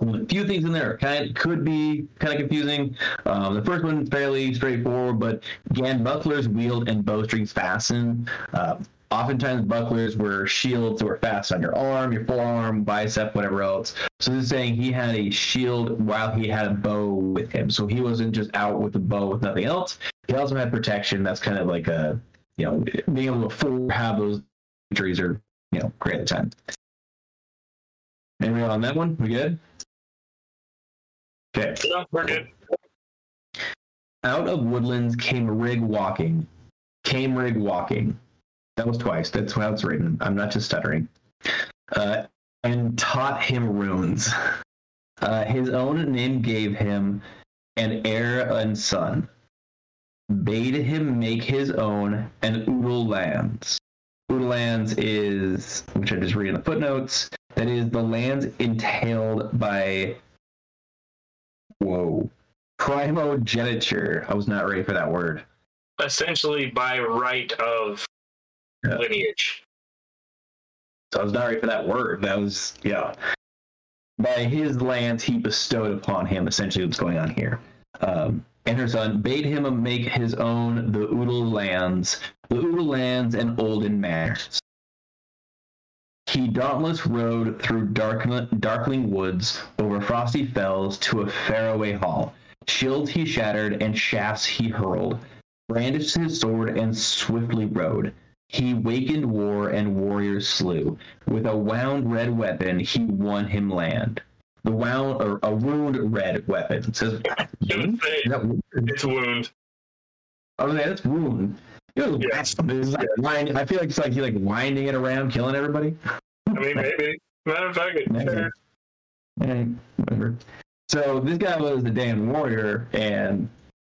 A few things in there kind of, could be kind of confusing. Um, the first one fairly straightforward, but Gan bucklers wield and bowstrings fasten. Uh, oftentimes bucklers were shields that were fastened on your arm, your forearm, bicep, whatever else. So this is saying he had a shield while he had a bow with him. So he wasn't just out with a bow with nothing else. He also had protection. That's kind of like a you know being able to afford have those injuries are you know great at the time. Anyone on that one? We good? Okay. No, we're good. Out of woodlands came Rig walking. Came Rig walking. That was twice. That's how it's written. I'm not just stuttering. Uh, and taught him runes. Uh, his own name gave him an heir and son. Bade him make his own and Udal lands. Udal lands is, which I just read in the footnotes, that is the lands entailed by Whoa. Primogeniture. I was not ready for that word. Essentially, by right of Yeah. lineage. So I was not ready for that word. That was, yeah. By his lands he bestowed upon him, essentially what's going on here. Um, and her son bade him make his own the Udal lands, the Udal lands and Olden manors. He dauntless rode through darkling, darkling woods, over frosty fells to a faraway hall. Shields he shattered and shafts he hurled, brandished his sword and swiftly rode. He wakened war and warriors slew. With a wound red weapon, he won him land. The wound or a wound red weapon. It says say, that wound? It's wound. Oh, yeah, that's wound. It was Yes. it's like wind- I feel like it's like he like winding it around, killing everybody. I mean, maybe. Matter of fact, Maybe. Eh, whatever. So this guy was a damn warrior and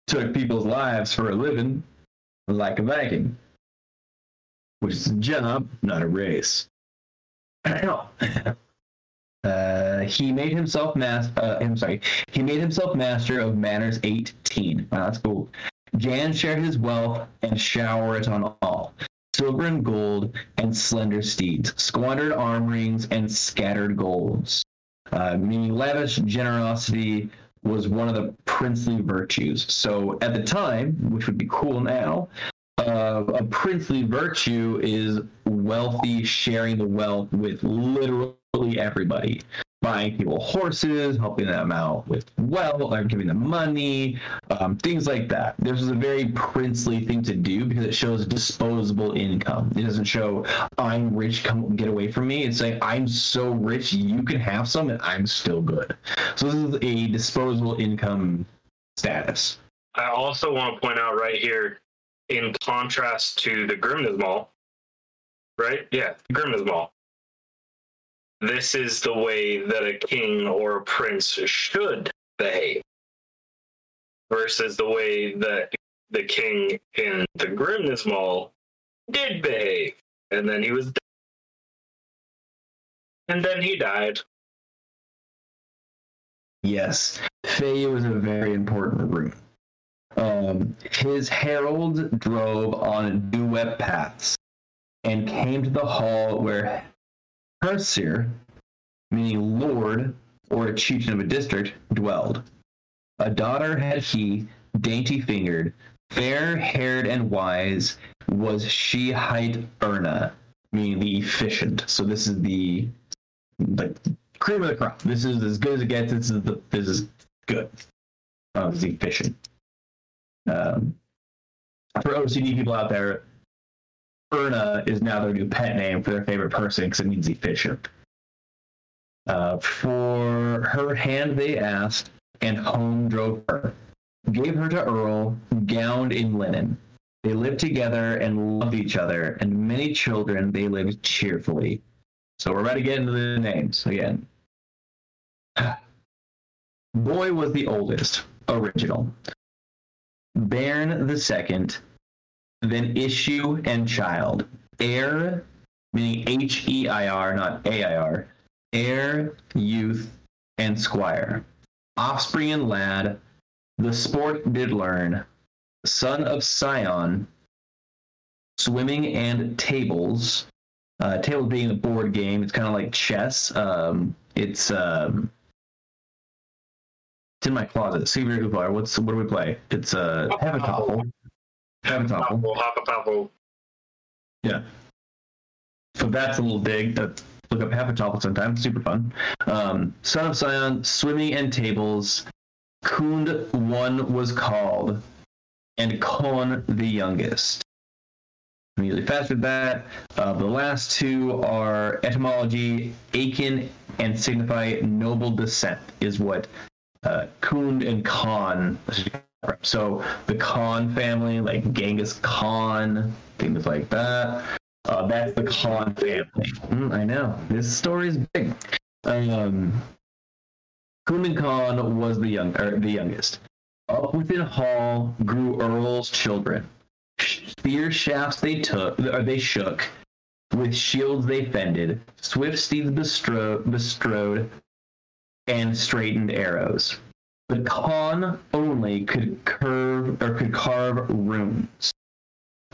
took people's lives for a living, like a Viking, which is a job, not a race. Uh, he made himself mas- uh, I'm sorry. He made himself master of manners 18. Wow, that's cool. Jan shared his wealth and shower it on all. Silver and gold and slender steeds, squandered arm rings and scattered golds. Uh, meaning lavish generosity was one of the princely virtues. So at the time, which would be cool now, uh, a princely virtue is wealthy sharing the wealth with literally everybody. Buying people horses, helping them out with wealth, or giving them money, um, things like that. This is a very princely thing to do because it shows disposable income. It doesn't show I'm rich, come get away from me. It's like I'm so rich, you can have some, and I'm still good. So this is a disposable income status. I also want to point out right here, in contrast to the Grimnismal, right? Yeah, Grimnismal. This is the way that a king or a prince should behave, versus the way that the king in the Grimnismal did behave, and then he was, dead. and then he died. Yes, Faye was a very important route. Um, his herald drove on dew-wet paths and came to the hall where Hersir, meaning lord or a chieftain of a district, dwelled. A daughter had he, dainty fingered, fair haired and wise, was she hight Erna, meaning the efficient. So this is the like cream of the crop. This is as good as it gets. This is the this is good. Uh, this is efficient. Um, for OCD people out there, Erna is now their new pet name for their favorite person because it means efficient. Uh, for her hand they asked, and home drove her. Gave her to Earl, gowned in linen. They lived together and loved each other, and many children they lived cheerfully. So we're about to get into the names again. Boy was the oldest, original. Bairn the second, then issue and child. Heir, meaning H E I R, not A I R. Heir, youth, and squire. Offspring and lad. The sport did learn. Son of Swain. Swimming and tables. Uh, tables being a board game. It's kind of like chess. Um, it's um, it's in my closet. We play. What's what do we play? It's uh, Hnefatafl. Hnefatafl. Apple, up, apple. Yeah. So that's a little dig. That look up Hnefatafl sometime. Super fun. Um, Son of Swain, swimming and tables. Kund one was called, and Kon the youngest. Immediately faster than that. Uh, the last two are etymology, Akin, and signify noble descent, is what uh, Kund and Khan. So the Khan family, like Genghis Khan, things like that. Uh, that's the Khan family. Mm, I know this story is big. Um, Kund and Khan was the young, or the youngest. Up within hall grew Earl's children. Spear shafts they took, or they shook. With shields they fended. Swift steeds bestro- bestrode, and straightened arrows. The Khan only could curve or could carve runes.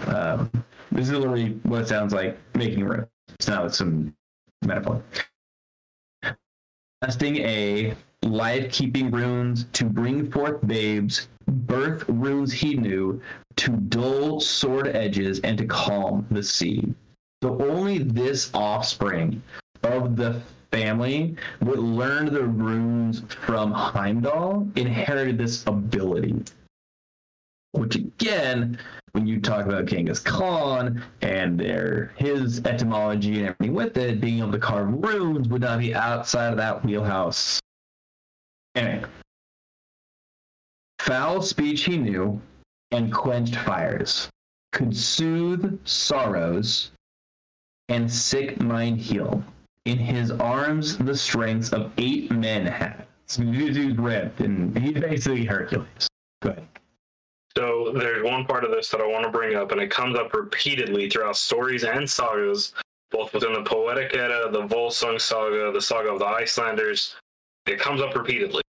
Um, this is literally what it sounds like making runes. It's not some metaphor. Testing a life keeping runes to bring forth babes, birth runes he knew, to dull sword edges and to calm the sea. So only this offspring of the family would learn the runes from Heimdall, inherited this ability. Which again, when you talk about Genghis Khan and their his etymology and everything with it, being able to carve runes would not be outside of that wheelhouse. Anyway. Fowl speech he knew and quenched fires, could soothe sorrows and sick mind heal. In his arms the strength of eight men had. So ripped, and he's basically Hercules. Go ahead. So there's one part of this that I want to bring up, and it comes up repeatedly throughout stories and sagas, both within the Poetic Edda, the Volsung saga, the saga of the Icelanders. It comes up repeatedly.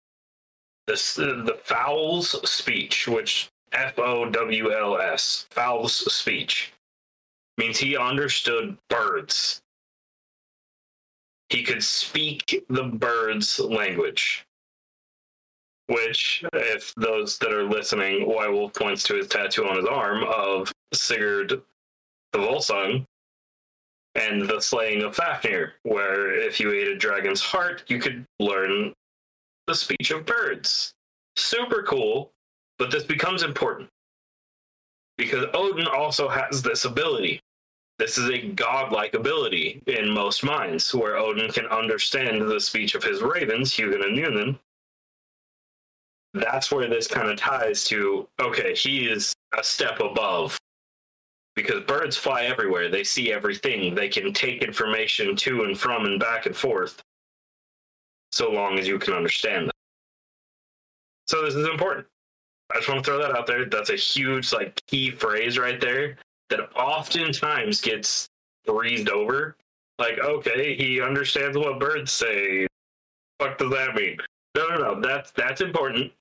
This the Fowl's speech, which F O W L S, Fowl's speech, means he understood birds. He could speak the birds' language which, if those that are listening, White Wolf points to his tattoo on his arm of Sigurd the Volsung and the slaying of Fafnir, where if you ate a dragon's heart, you could learn the speech of birds. Super cool, but this becomes important because Odin also has this ability. This is a godlike ability in most minds, where Odin can understand the speech of his ravens, Hugin and Munin, that's where this kind of ties to okay, he is a step above because birds fly everywhere. They see everything. They can take information to and from and back and forth so long as you can understand them. So this is important. I just want to throw that out there. That's a huge like key phrase right there that oftentimes gets breezed over. Like, okay, he understands what birds say. What does that mean? No, no, no. That's that's important.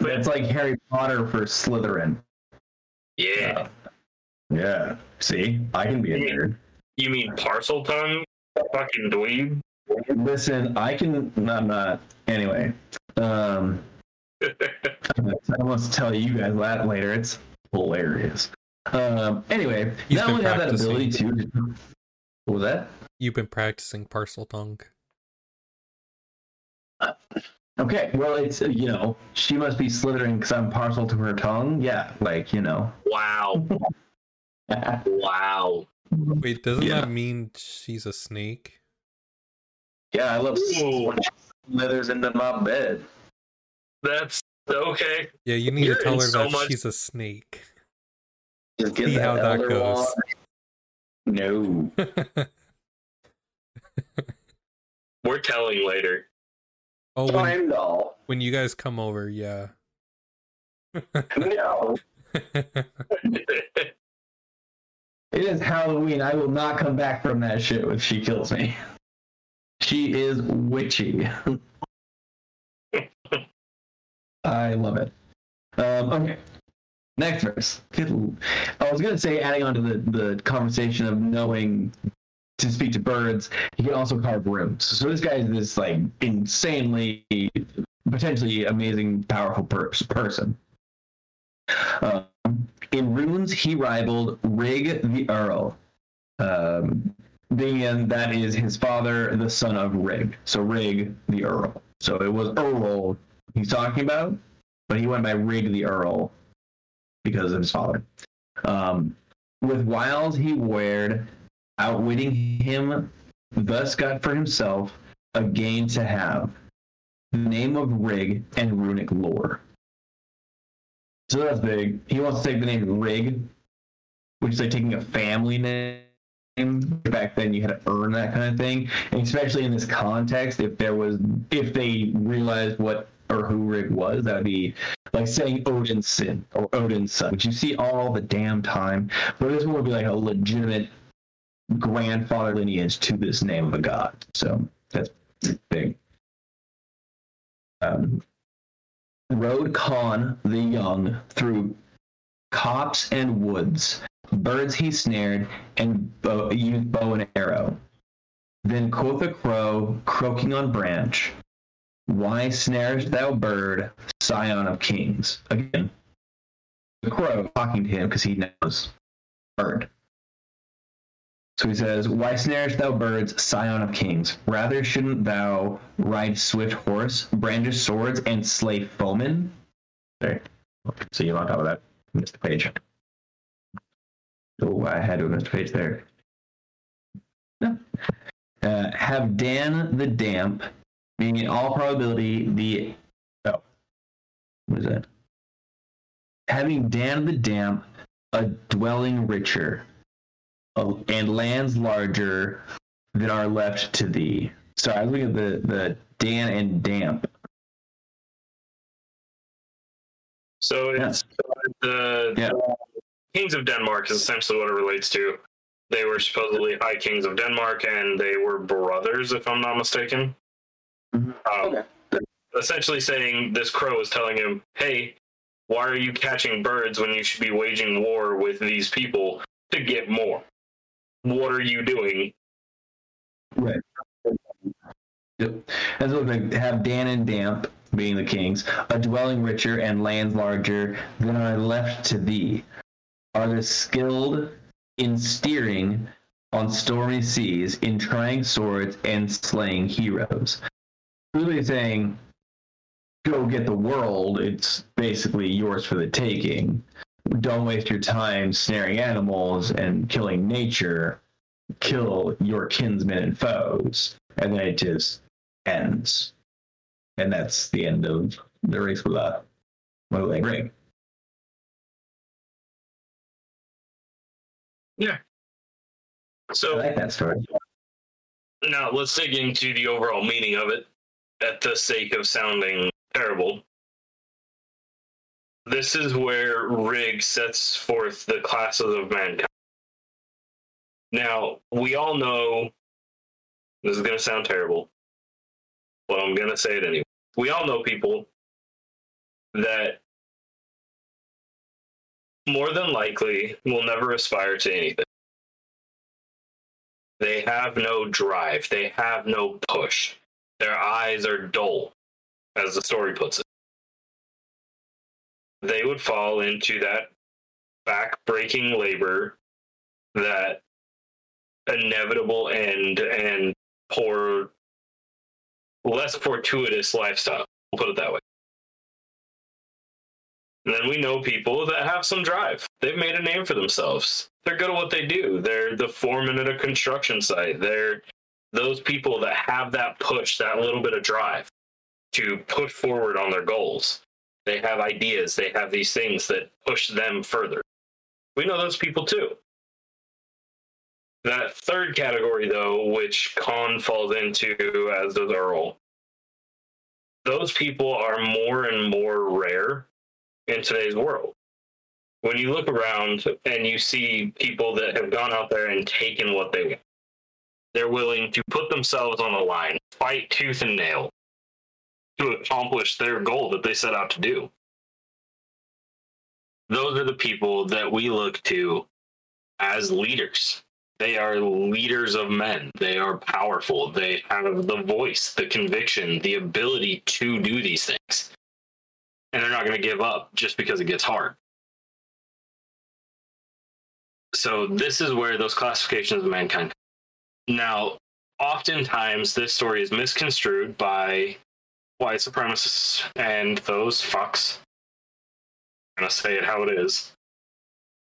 It's like Harry Potter for Slytherin. Yeah. Yeah. See, I can be a nerd. You mean Parseltongue? Fucking dweeb. Listen, I can. I'm not. Anyway, um, I must tell you guys that later. It's hilarious. Um, anyway, He's not been only have that ability to. What was that? You've been practicing parcel tongue. Okay, well, it's uh, you know she must be slithering because I'm partial to her tongue. Yeah, like you know. wow. Wow. Wait, doesn't Yeah. that mean she's a snake? Yeah, I love Ooh. when she slithers into my bed. That's okay. Yeah, you need You're to tell her so that much- she's a snake. Just get See how that goes. wand. No. We're telling later. oh, when, Heimdall. when you guys come over, yeah. no. It is Halloween. I will not come back from that shit if she kills me. She is witchy. I love it. Um, okay. Next verse. Good- I was gonna say, adding on to the, the conversation of knowing to speak to birds, he can also carve runes. So this guy is this like insanely, potentially amazing, powerful per- person. Um, in runes, he rivaled Rig the Earl, um, being in that is his father, the son of Rig. So Rig the Earl. So it was Earl he's talking about, but he went by Rig the Earl because of his father. Um, with wiles he wared, outwitting him, thus got for himself a gain to have, the name of Rig and runic lore. So that's big. He wants to take the name Rig, which is like taking a family name. Back then, you had to earn that kind of thing, and especially in this context, if there was, if they realized what or who Rig was, that would be like saying Odin's sin or Odin's son, which you see all the damn time. But this one would be like a legitimate grandfather lineage to this name of a god. So that's big. Um, rode Kon the young through copse and woods. Birds he snared and bow, used bow and arrow. Then quoth a crow, croaking on branch, Why snarest thou bird, scion of kings? Again, the crow talking to him because he knows bird. So he says, Why snarest thou birds, scion of kings? Rather shouldn't thou ride swift horse, brandish swords, and slay foemen? There. See you on top of that. Missed the page. Oh, I had to missed the page there. No. Uh, have Dan the Damp, being in all probability the. Oh. What is that? Having Dan the Damp, a dwelling richer, uh, and lands larger than are left to thee. Sorry, I was looking at the, the Dan and Damp. So Yeah. it's the Yeah. kings of Denmark is essentially what it relates to. They were supposedly high kings of Denmark, and they were brothers, if I'm not mistaken. Mhm. Um, Essentially, saying this crow is telling him, "Hey, why are you catching birds when you should be waging war with these people to get more? What are you doing?" Right. Yep. As it looks like have Dan and Damp being the kings, a dwelling richer and lands larger than are left to thee, are the skilled in steering on stormy seas, in trying swords and slaying heroes. Really saying, go get the world. It's basically yours for the taking. Don't waste your time snaring animals and killing nature kill your kinsmen and foes, and then it just ends. And that's the end of the race with a Modeling Ring. I So I like that story. Now let's dig into the overall meaning of it at the sake of sounding terrible. This is where Rig sets forth the classes of mankind. Now, we all know this is going to sound terrible, but I'm going to say it anyway. We all know people that more than likely will never aspire to anything. They have no drive. They have no push. Their eyes are dull, as the story puts it. They would fall into that back-breaking labor, that inevitable end, and poor, less fortuitous lifestyle. We'll put it that way. And then we know people that have some drive. They've made a name for themselves. They're good at what they do. They're the foreman at a construction site. They're those people that have that push, that little bit of drive to push forward on their goals. They have ideas. They have these things that push them further. We know those people too. That third category, though, which Kon falls into, as does Earl, those people are more and more rare in today's world. When you look around and you see people that have gone out there and taken what they want, they're willing to put themselves on the line, fight tooth and nail to accomplish their goal that they set out to do. Those are the people that we look to as leaders. They are leaders of men. They are powerful. They have the voice, the conviction, the ability to do these things. And they're not going to give up just because it gets hard. So, this is where those classifications of mankind. Now, oftentimes, this story is misconstrued by white supremacists and those fucks. I'm to say it how it is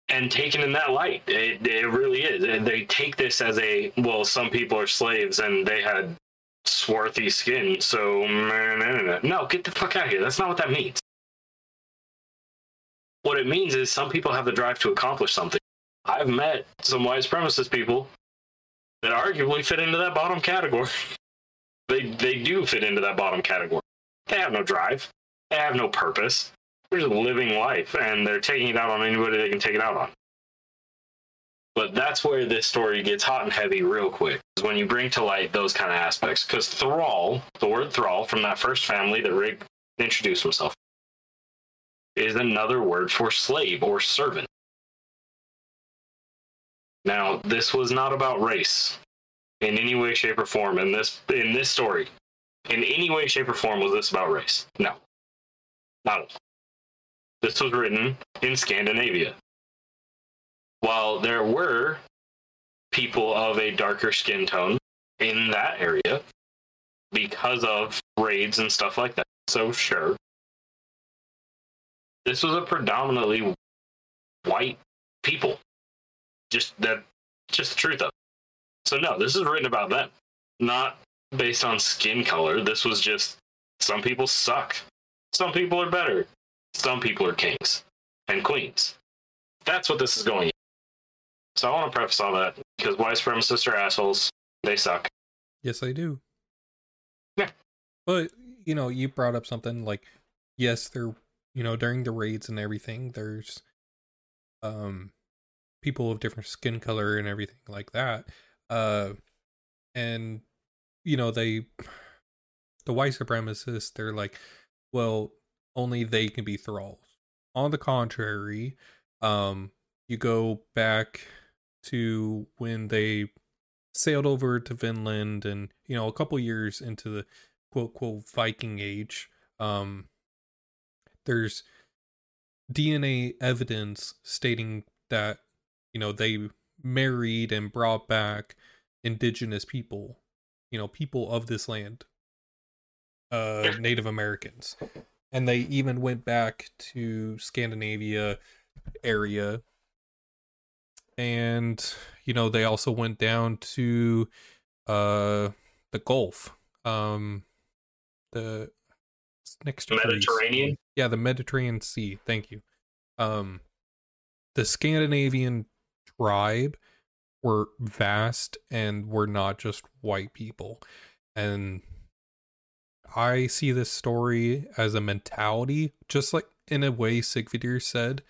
and taken in that light. It, it really is. They take this as a well, some people are slaves and they had swarthy skin, so no, get the fuck out of here. That's not what that means. What it means is some people have the drive to accomplish something. I've met some white supremacist people that arguably fit into that bottom category. they they do fit into that bottom category. They have no drive. They have no purpose they're just living life and they're taking it out on anybody they can take it out on. But that's where this story gets hot and heavy real quick. Is when you bring to light those kind of aspects. Because thrall, the word thrall from that first family that Rig introduced himself, is another word for slave or servant. Now, this was not about race in any way, shape, or form in this in this story. In any way, shape, or form was this about race? No. Not at all. This was written in Scandinavia. While there were people of a darker skin tone in that area because of raids and stuff like that. So, sure. This was a predominantly white people. Just that, just the truth of it. So, no, this is written about them, not based on skin color. This was just some people suck. Some people are better. Some people are kings and queens. That's what this is going. In. So I want to preface all that because white supremacists are assholes. They suck. Yes, I do. Yeah. But you know, you brought up something like, yes, there. You know, during the raids and everything, there's um people of different skin color and everything like that. Uh, and you know, they the white supremacists, they're like, well, only they can be thralls. On the contrary, um, you go back to when they sailed over to Vinland and, you know, a couple years into the quote, quote, Viking age, um, there's DNA evidence stating that, you know, they married and brought back indigenous people, you know, people of this land, uh, Native Americans. And they even went back to Scandinavia area. And you know they also went down to uh the Gulf um the next to Mediterranean? Yeah the Mediterranean Sea. Thank you. Um the Scandinavian tribe were vast and were not just white people and I see this story as a mentality, just like in a way Sigvidir said,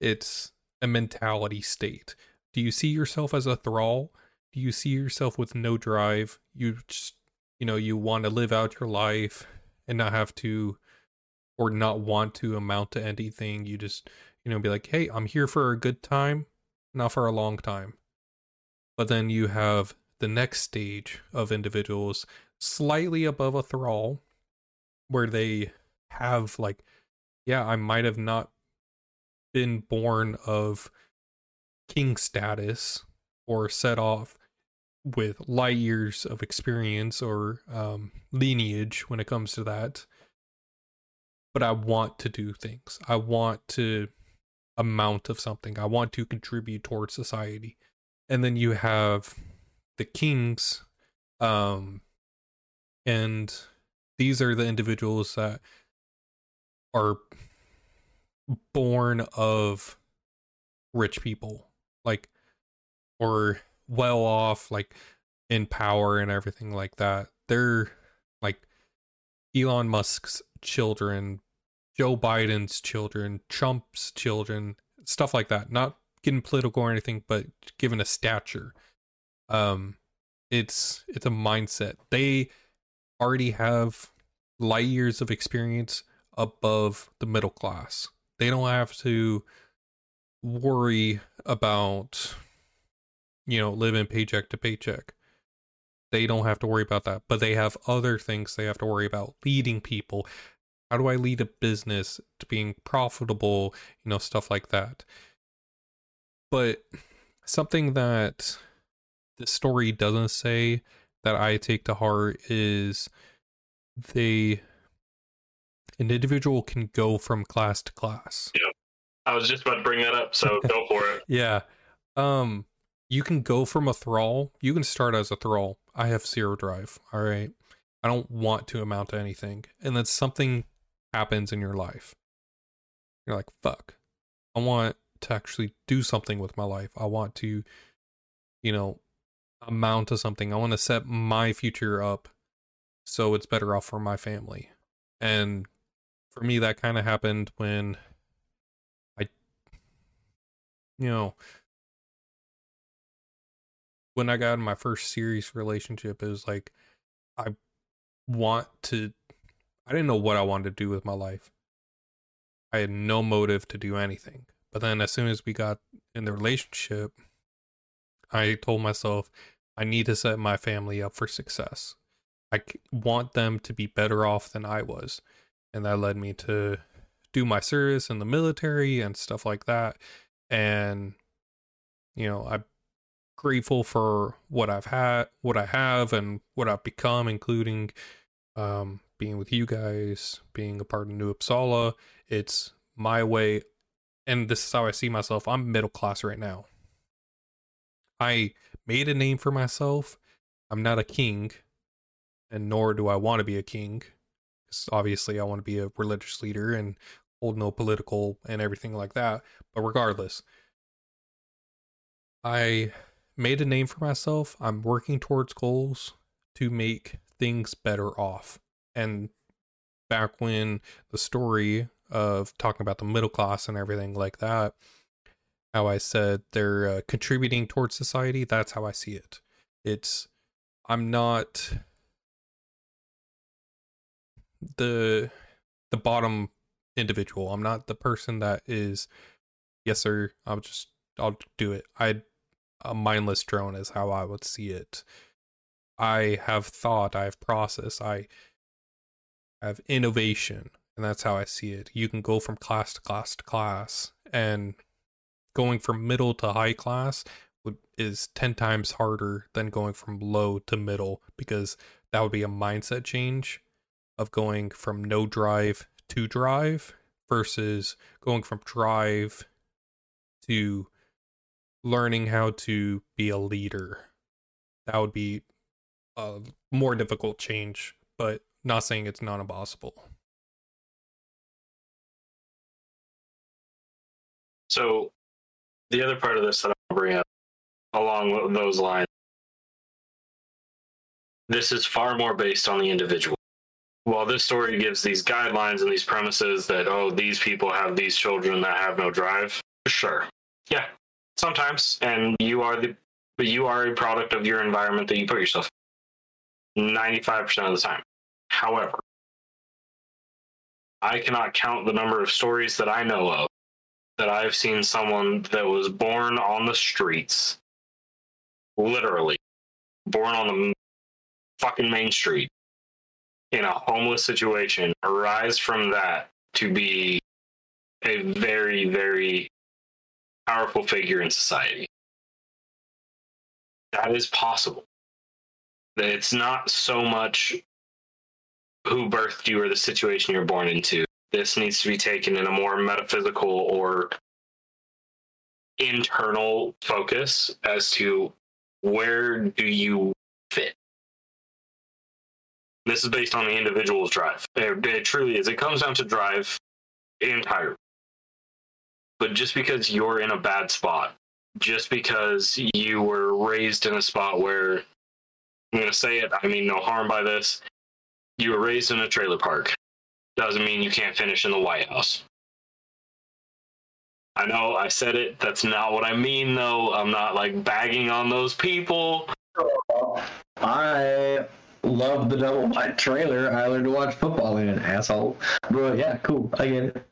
it's a mentality state. Do you see yourself as a thrall? Do you see yourself with no drive? You just, you know, you want to live out your life and not have to, or not want to amount to anything. You just, you know, be like, hey, I'm here for a good time, not for a long time. But then you have the next stage of individuals slightly above a thrall where they have like yeah i might have not been born of king status or set off with light years of experience or um, lineage when it comes to that but i want to do things i want to amount of something. I want to contribute towards society. And then you have the kings um and these are the individuals that are born of rich people like or well off like in power and everything like that. They're like Elon Musk's children Joe Biden's children, Trump's children, stuff like that. Not getting political or anything, but given a stature. Um, it's it's a mindset. They already have light years of experience above the middle class. They don't have to worry about you know living paycheck to paycheck they don't have to worry about that but they have other things they have to worry about leading people how do i lead a business to being profitable you know stuff like that. But something that the story doesn't say that i take to heart is they an individual can go from class to class. Yeah. I was just about to bring that up, so go for it. yeah. Um you can go from a thrall you can start as a thrall. I have zero drive all right? I don't want to amount to anything. And then something happens in your life. You're like fuck. I want to actually do something with my life. I want to you know amount to something. I want to set my future up so it's better off for my family. And for me that kind of happened when i you know when I got in my first serious relationship, it was like I want to I didn't know what I wanted to do with my life. I had no motive to do anything. But then as soon as we got in the relationship, I told myself I need to set my family up for success. I want them to be better off than I was. And that led me to do my service in the military and stuff like that. And you know, I'm grateful for what I've had, what I have, and what I've become, including um, being with you guys, being a part of New Uppsala. It's my way, and this is how I see myself. I'm middle class right now. I made a name for myself. I'm not a king, and nor do I want to be a king. Because obviously, I want to be a religious leader and hold no political and everything like that. But regardless, I made a name for myself. I'm working towards goals to make things better off. And back when the story of talking about the middle class and everything like that, how I said they're uh, contributing towards society, that's how I see it. It's, I'm not the the bottom individual. I'm not the person that is yes sir, I'll just I'll do it. I a mindless drone is how I would see it. I have thought, I have process, I have innovation, and that's how I see it. You can go from class to class to class, and going from middle to high class would, is 10 times harder than going from low to middle because that would be a mindset change of going from no drive to drive versus going from drive to learning how to be a leader. That would be a more difficult change, but not saying it's not impossible. So, the other part of this that I'll bring up along those lines, this is far more based on the individual. While this story gives these guidelines and these premises that, oh, these people have these children that have no drive, sure. Yeah, sometimes and you are the you are a product of your environment that you put yourself in 95% of the time however i cannot count the number of stories that i know of that i've seen someone that was born on the streets literally born on the fucking main street in a homeless situation arise from that to be a very very powerful figure in society. That is possible. It's not so much who birthed you or the situation you're born into. This needs to be taken in a more metaphysical or internal focus as to where do you fit. This is based on the individual's drive. It, it truly is. It comes down to drive entirely. But just because you're in a bad spot, just because you were raised in a spot where I'm going to say it, I mean no harm by this, you were raised in a trailer park. doesn't mean you can't finish in the White House. I know I said it. That's not what I mean, though. I'm not like bagging on those people. I love the double wide trailer. I learned to watch football in an asshole. Bro, yeah, cool. I get it.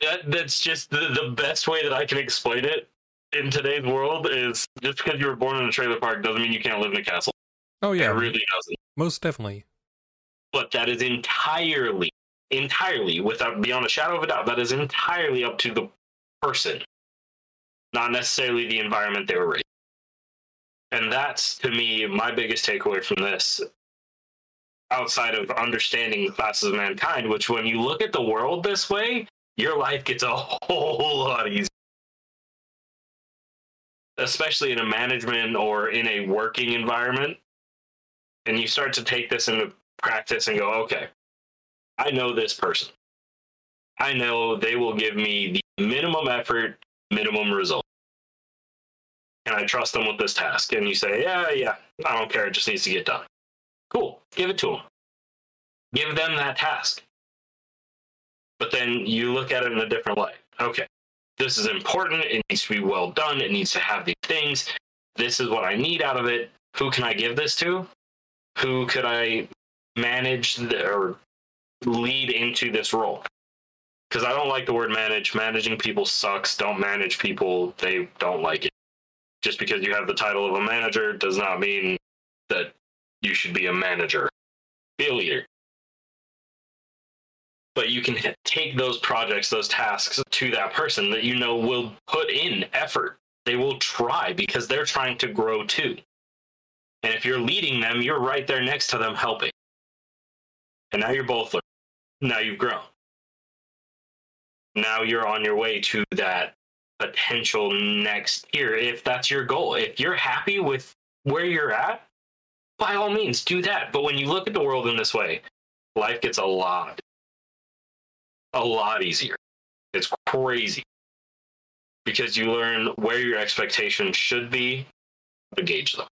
That, that's just the, the best way that I can explain it in today's world is just because you were born in a trailer park doesn't mean you can't live in a castle. Oh yeah, It really doesn't. most definitely. But that is entirely, entirely, without beyond a shadow of a doubt, that is entirely up to the person, not necessarily the environment they were raised. And that's to me my biggest takeaway from this, outside of understanding the classes of mankind, which when you look at the world this way, your life gets a whole lot easier. Especially in a management or in a working environment. And you start to take this into practice and go, okay, I know this person. I know they will give me the minimum effort, minimum result. And I trust them with this task. And you say, yeah, yeah, I don't care. It just needs to get done. Cool. Give it to them. Give them that task. But then you look at it in a different light. Okay, this is important. It needs to be well done. It needs to have these things. This is what I need out of it. Who can I give this to? Who could I manage the, or lead into this role? Because I don't like the word manage. Managing people sucks. Don't manage people. They don't like it. Just because you have the title of a manager does not mean that you should be a manager. Be a leader. But you can take those projects, those tasks to that person that you know will put in effort. They will try because they're trying to grow too. And if you're leading them, you're right there next to them helping. And now you're both. Now you've grown. Now you're on your way to that potential next year if that's your goal. If you're happy with where you're at, by all means do that. But when you look at the world in this way, life gets a lot, a lot easier. It's crazy because you learn where your expectations should be to gauge them.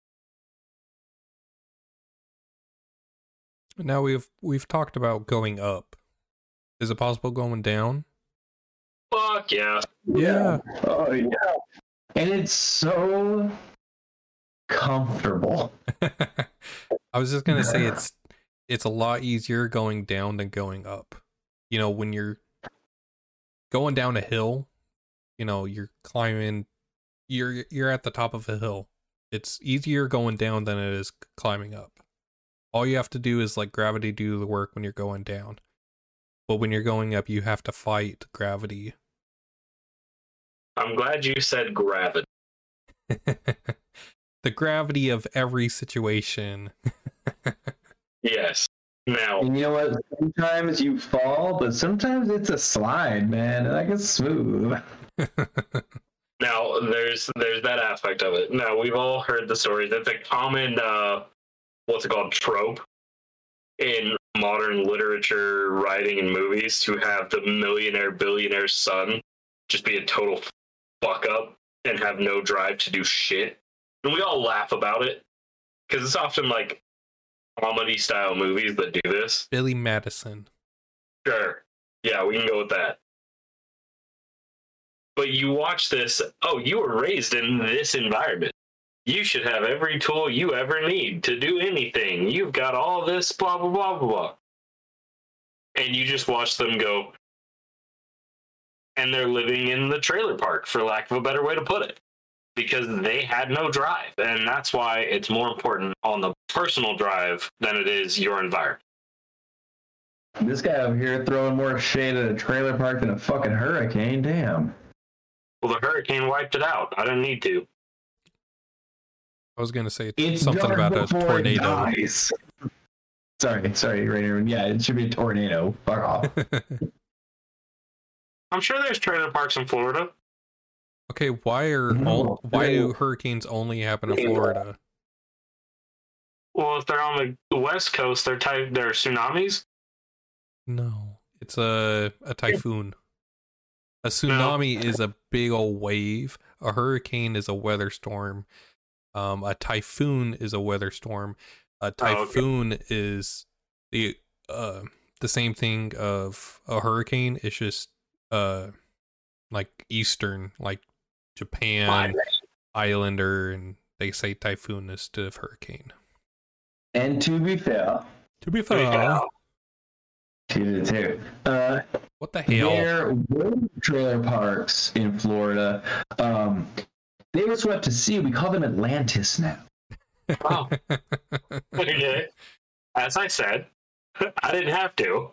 Now we've we've talked about going up. Is it possible going down? Fuck yeah. Yeah. Oh yeah. And it's so comfortable. I was just gonna say it's it's a lot easier going down than going up. You know, when you're going down a hill, you know, you're climbing you're you're at the top of a hill. It's easier going down than it is climbing up. All you have to do is like gravity do the work when you're going down. But when you're going up, you have to fight gravity. I'm glad you said gravity. the gravity of every situation. Yes. Now, And you know what? Sometimes you fall, but sometimes it's a slide, man. Like it's smooth. now there's there's that aspect of it. Now we've all heard the stories. It's a common uh what's it called trope in modern literature, writing, and movies to have the millionaire billionaire son just be a total fuck up and have no drive to do shit. And we all laugh about it because it's often like comedy style movies that do this. Billy Madison. Sure. Yeah, we can go with that. But you watch this, oh, you were raised in this environment. You should have every tool you ever need to do anything. You've got all this, blah, blah, blah, blah, blah. And you just watch them go. And they're living in the trailer park, for lack of a better way to put it, because they had no drive. And that's why it's more important on the personal drive than it is your environment. This guy over here throwing more shade at a trailer park than a fucking hurricane. Damn. Well, the hurricane wiped it out. I didn't need to. I was gonna say It's something about a tornado. Sorry, sorry, Rainer. Yeah, it should be a tornado. Fuck off. I'm sure there's trailer parks in Florida. okay, why are all, why do hurricanes only happen in Florida? Well, if they're on the west coast, they're type they're tsunamis. No, it's a a typhoon. A tsunami is a big old wave. A hurricane is a weather storm. Um, a typhoon is a weather storm. A Oh, okay. typhoon is the uh the same thing of a hurricane. It's just uh like Eastern, like Japan, Islander, and they say typhoon instead of hurricane. And to be fair, To be fair, go. she did it. Uh, what the hell? There were trailer parks in Florida. Um, they were swept to sea. We call them Atlantis now. Wow. okay. As I said, I didn't have to.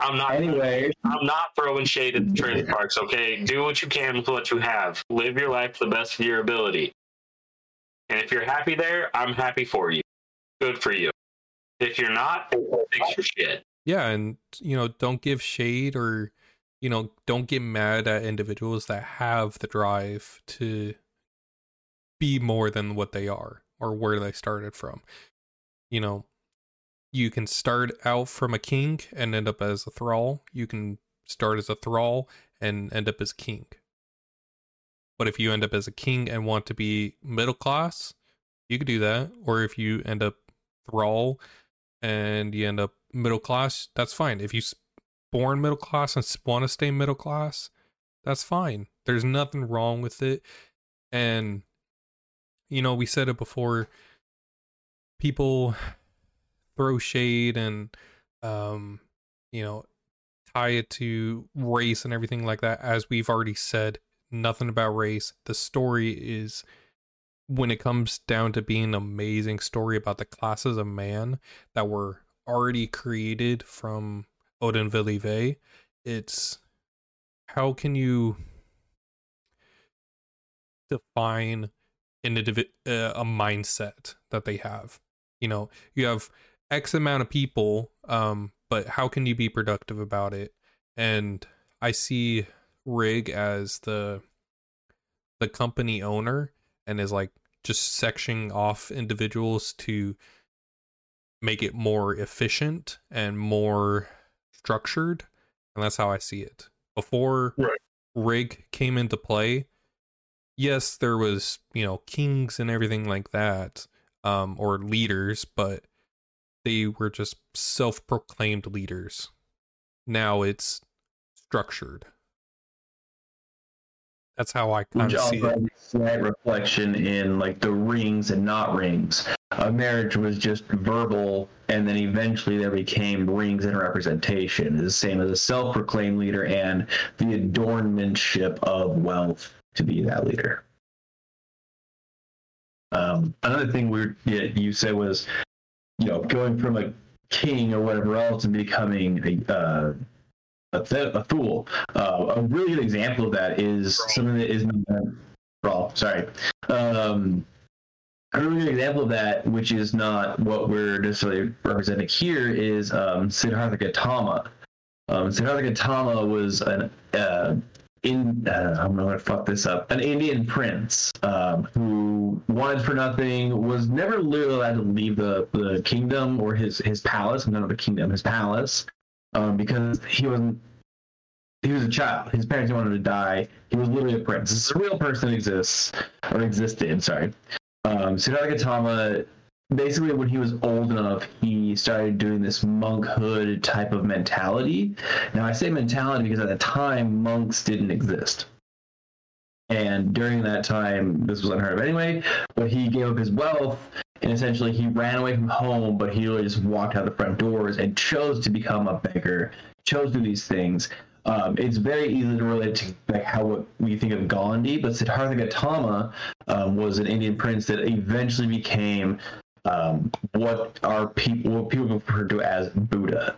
I'm not. Anyway, I'm not throwing shade at the trailer parks. Okay, do what you can with what you have. Live your life to the best of your ability. And if you're happy there, I'm happy for you. Good for you. If you're not, fix your shit. yeah, and you know, don't give shade or you know, don't get mad at individuals that have the drive to be more than what they are or where they started from. You know, you can start out from a king and end up as a thrall. You can start as a thrall and end up as king. But if you end up as a king and want to be middle class, you could do that. Or if you end up thrall and you end up middle class, that's fine. If you born middle class and want to stay middle class, that's fine. There's nothing wrong with it. And you know, we said it before. People throw shade and um, you know, tie it to race and everything like that. As we've already said, nothing about race. The story is when it comes down to being an amazing story about the classes of man that were already created from Odin Vili Ve, it's how can you define an uh, a mindset that they have? You know, you have X amount of people, um, but how can you be productive about it? And I see Rig as the the company owner and is like just sectioning off individuals to make it more efficient and more structured and that's how i see it before Right. rig came into play yes there was you know kings and everything like that um or leaders but they were just self-proclaimed leaders now it's structured that's how i kind of see it has reflection in like the rings and not rings. A marriage was just verbal, and then eventually there became rings and representation. It's the same as a self-proclaimed leader and the adornmentship of wealth to be that leader. Um, another thing we yeah, you said was, you know, going from a king or whatever else and becoming a uh, a, th- a fool. Uh, a really good example of that is something that is not Brawl, sorry. Um, a really good example of that, which is not what we're necessarily representing here, is um, Siddhartha Gautama. Um, Siddhartha Gautama was an uh, in uh, I'm gonna fuck this up. An Indian prince um, who wanted for nothing, was never literally allowed to leave the, the kingdom or his his palace, none of the kingdom, his palace, um, because he wasn't. He was a child. His parents wanted to die. He was literally a prince. This is a real person exists or existed. Sorry. Um, Siddhartha Gautama basically when he was old enough he started doing this monkhood type of mentality. Now i say mentality because at the time monks didn't exist. And during that time this was unheard of anyway but he gave up his wealth and essentially he ran away from home but he really just walked out the front doors and chose to become a beggar chose to do these things um, it's very easy to relate to like how we think of Gandhi, but Siddhartha Gautama um, was an Indian prince that eventually became um, what our people what people refer to as Buddha.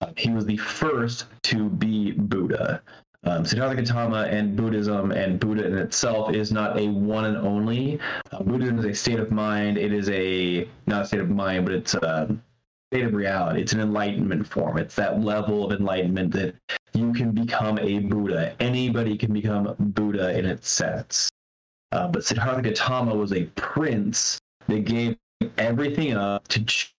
Uh, he was the first to be Buddha. Um, Siddhartha Gautama and Buddhism and Buddha in itself is not a one and only. Uh, Buddhism is a state of mind. It is a not a state of mind, but it's a state of reality. It's an enlightenment form. It's that level of enlightenment that you can become a Buddha. Anybody can become Buddha in its sense. Uh, but Siddhartha Gautama was a prince that gave everything up to choose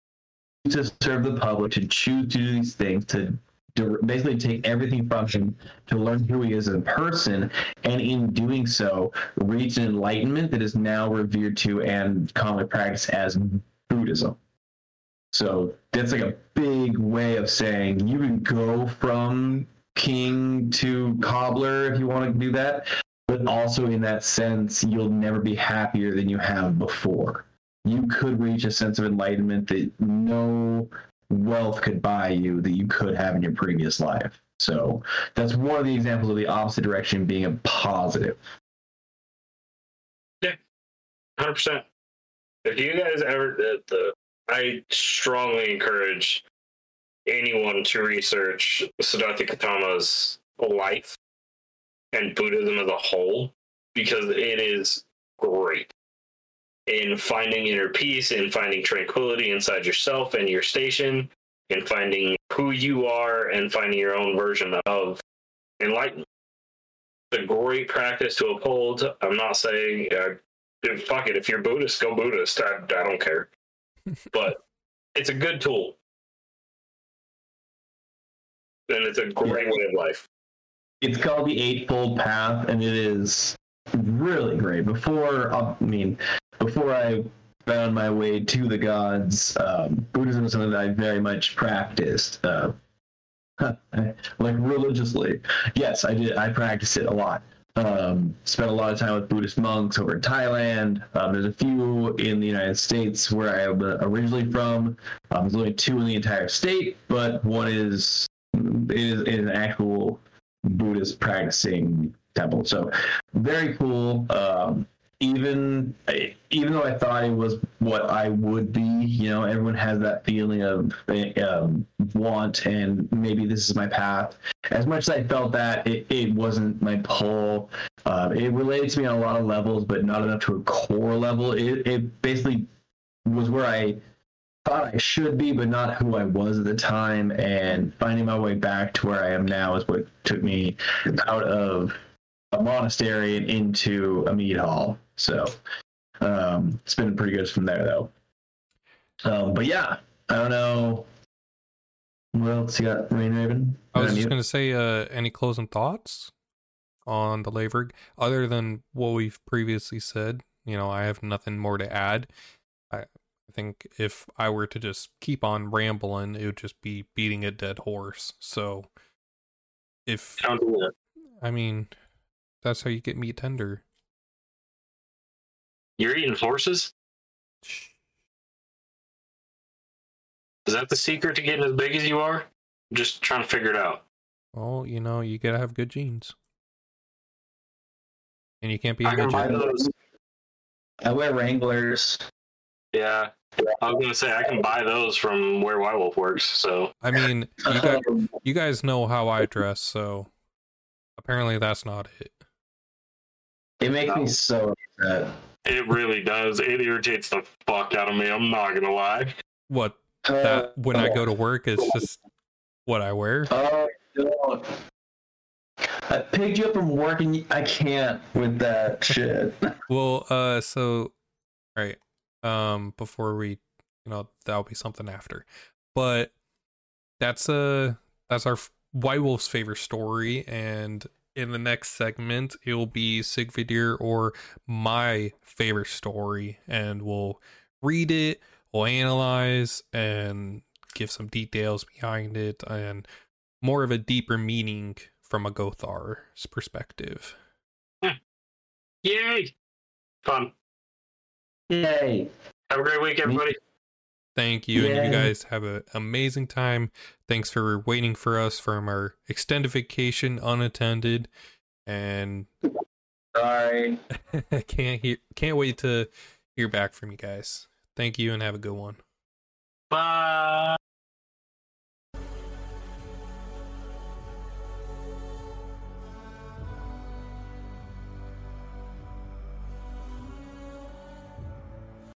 to serve the public, to choose to do these things, to to basically take everything from him to learn who he is as a person, and in doing so, reach an enlightenment that is now revered to and commonly practiced as Buddhism. So that's like a big way of saying you can go from king to cobbler if you want to do that, but also in that sense, you'll never be happier than you have before. You could reach a sense of enlightenment that no wealth could buy you that you could have in your previous life. So that's one of the examples of the opposite direction being a positive. Yeah, Hundred percent. If you guys ever, the, the, I strongly encourage anyone to research Siddhartha Gautama's life and Buddhism as a whole because it is great in finding inner peace, in finding tranquility inside yourself and your station, in finding who you are and finding your own version of enlightenment. It's a great practice to uphold. I'm not saying uh, fuck it. If you're Buddhist, go Buddhist. I, I don't care. but it's a good tool. And it's a great way of life. It's called the Eightfold Path, and it is really great. Before, I mean, before I found my way to the gods, um, Buddhism is something that I very much practiced, uh, like religiously. Yes, I did. I practiced it a lot. Um, spent a lot of time with Buddhist monks over in Thailand. Um, there's a few in the United States where I am originally from. Um, there's only two in the entire state, but one is is, is an actual Buddhist practicing temple. So very cool. Um, even even though I thought it was what I would be, you know, everyone has that feeling of um, want and maybe this is my path. As much as I felt that, it, it wasn't my pull. Uh, it related to me on a lot of levels, but not enough to a core level. It, it basically was where I thought I should be, but not who I was at the time. And finding my way back to where I am now is what took me out of a monastery and into a mead hall. So um, it's been pretty good from there, though. Um, but yeah, I don't know. What else you got, Rain Raven? I was just going to say, uh, any closing thoughts on the Lay of Rig other than what we've previously said? You know, I have nothing more to add. I think if I were to just keep on rambling, it would just be beating a dead horse. So, if I mean, that's how you get meat tender. You're eating horses? Is that the secret to getting as big as you are? I'm just trying to figure it out. Well, you know, you gotta have good genes. And you can't be I can buy those. I wear Wranglers. Yeah. I was gonna say I can buy those from where White Wolf works, so I mean, you guys, you guys know how I dress, so apparently that's not it. It makes me so upset. it really does. It irritates the fuck out of me, I'm not gonna lie. What that when I go to work is just what I wear. Oh, no. I picked you up from work and I can't with that shit. Well, uh, so, right, um, before we, you know, that'll be something after, but that's a that's our White Wolf's favorite story, and in the next segment, it will be Sigvidir or my favorite story, and we'll read it, we'll analyze, and give some details behind it, and more of a deeper meaning from a Gothar's perspective. Yay! Fun. Yay. Have a great week, everybody. Thank you, and you guys have an amazing time. Thanks for waiting for us from our extended vacation unattended, and Sorry. can't hear, can't wait to hear back from you guys. Thank you, and have a good one.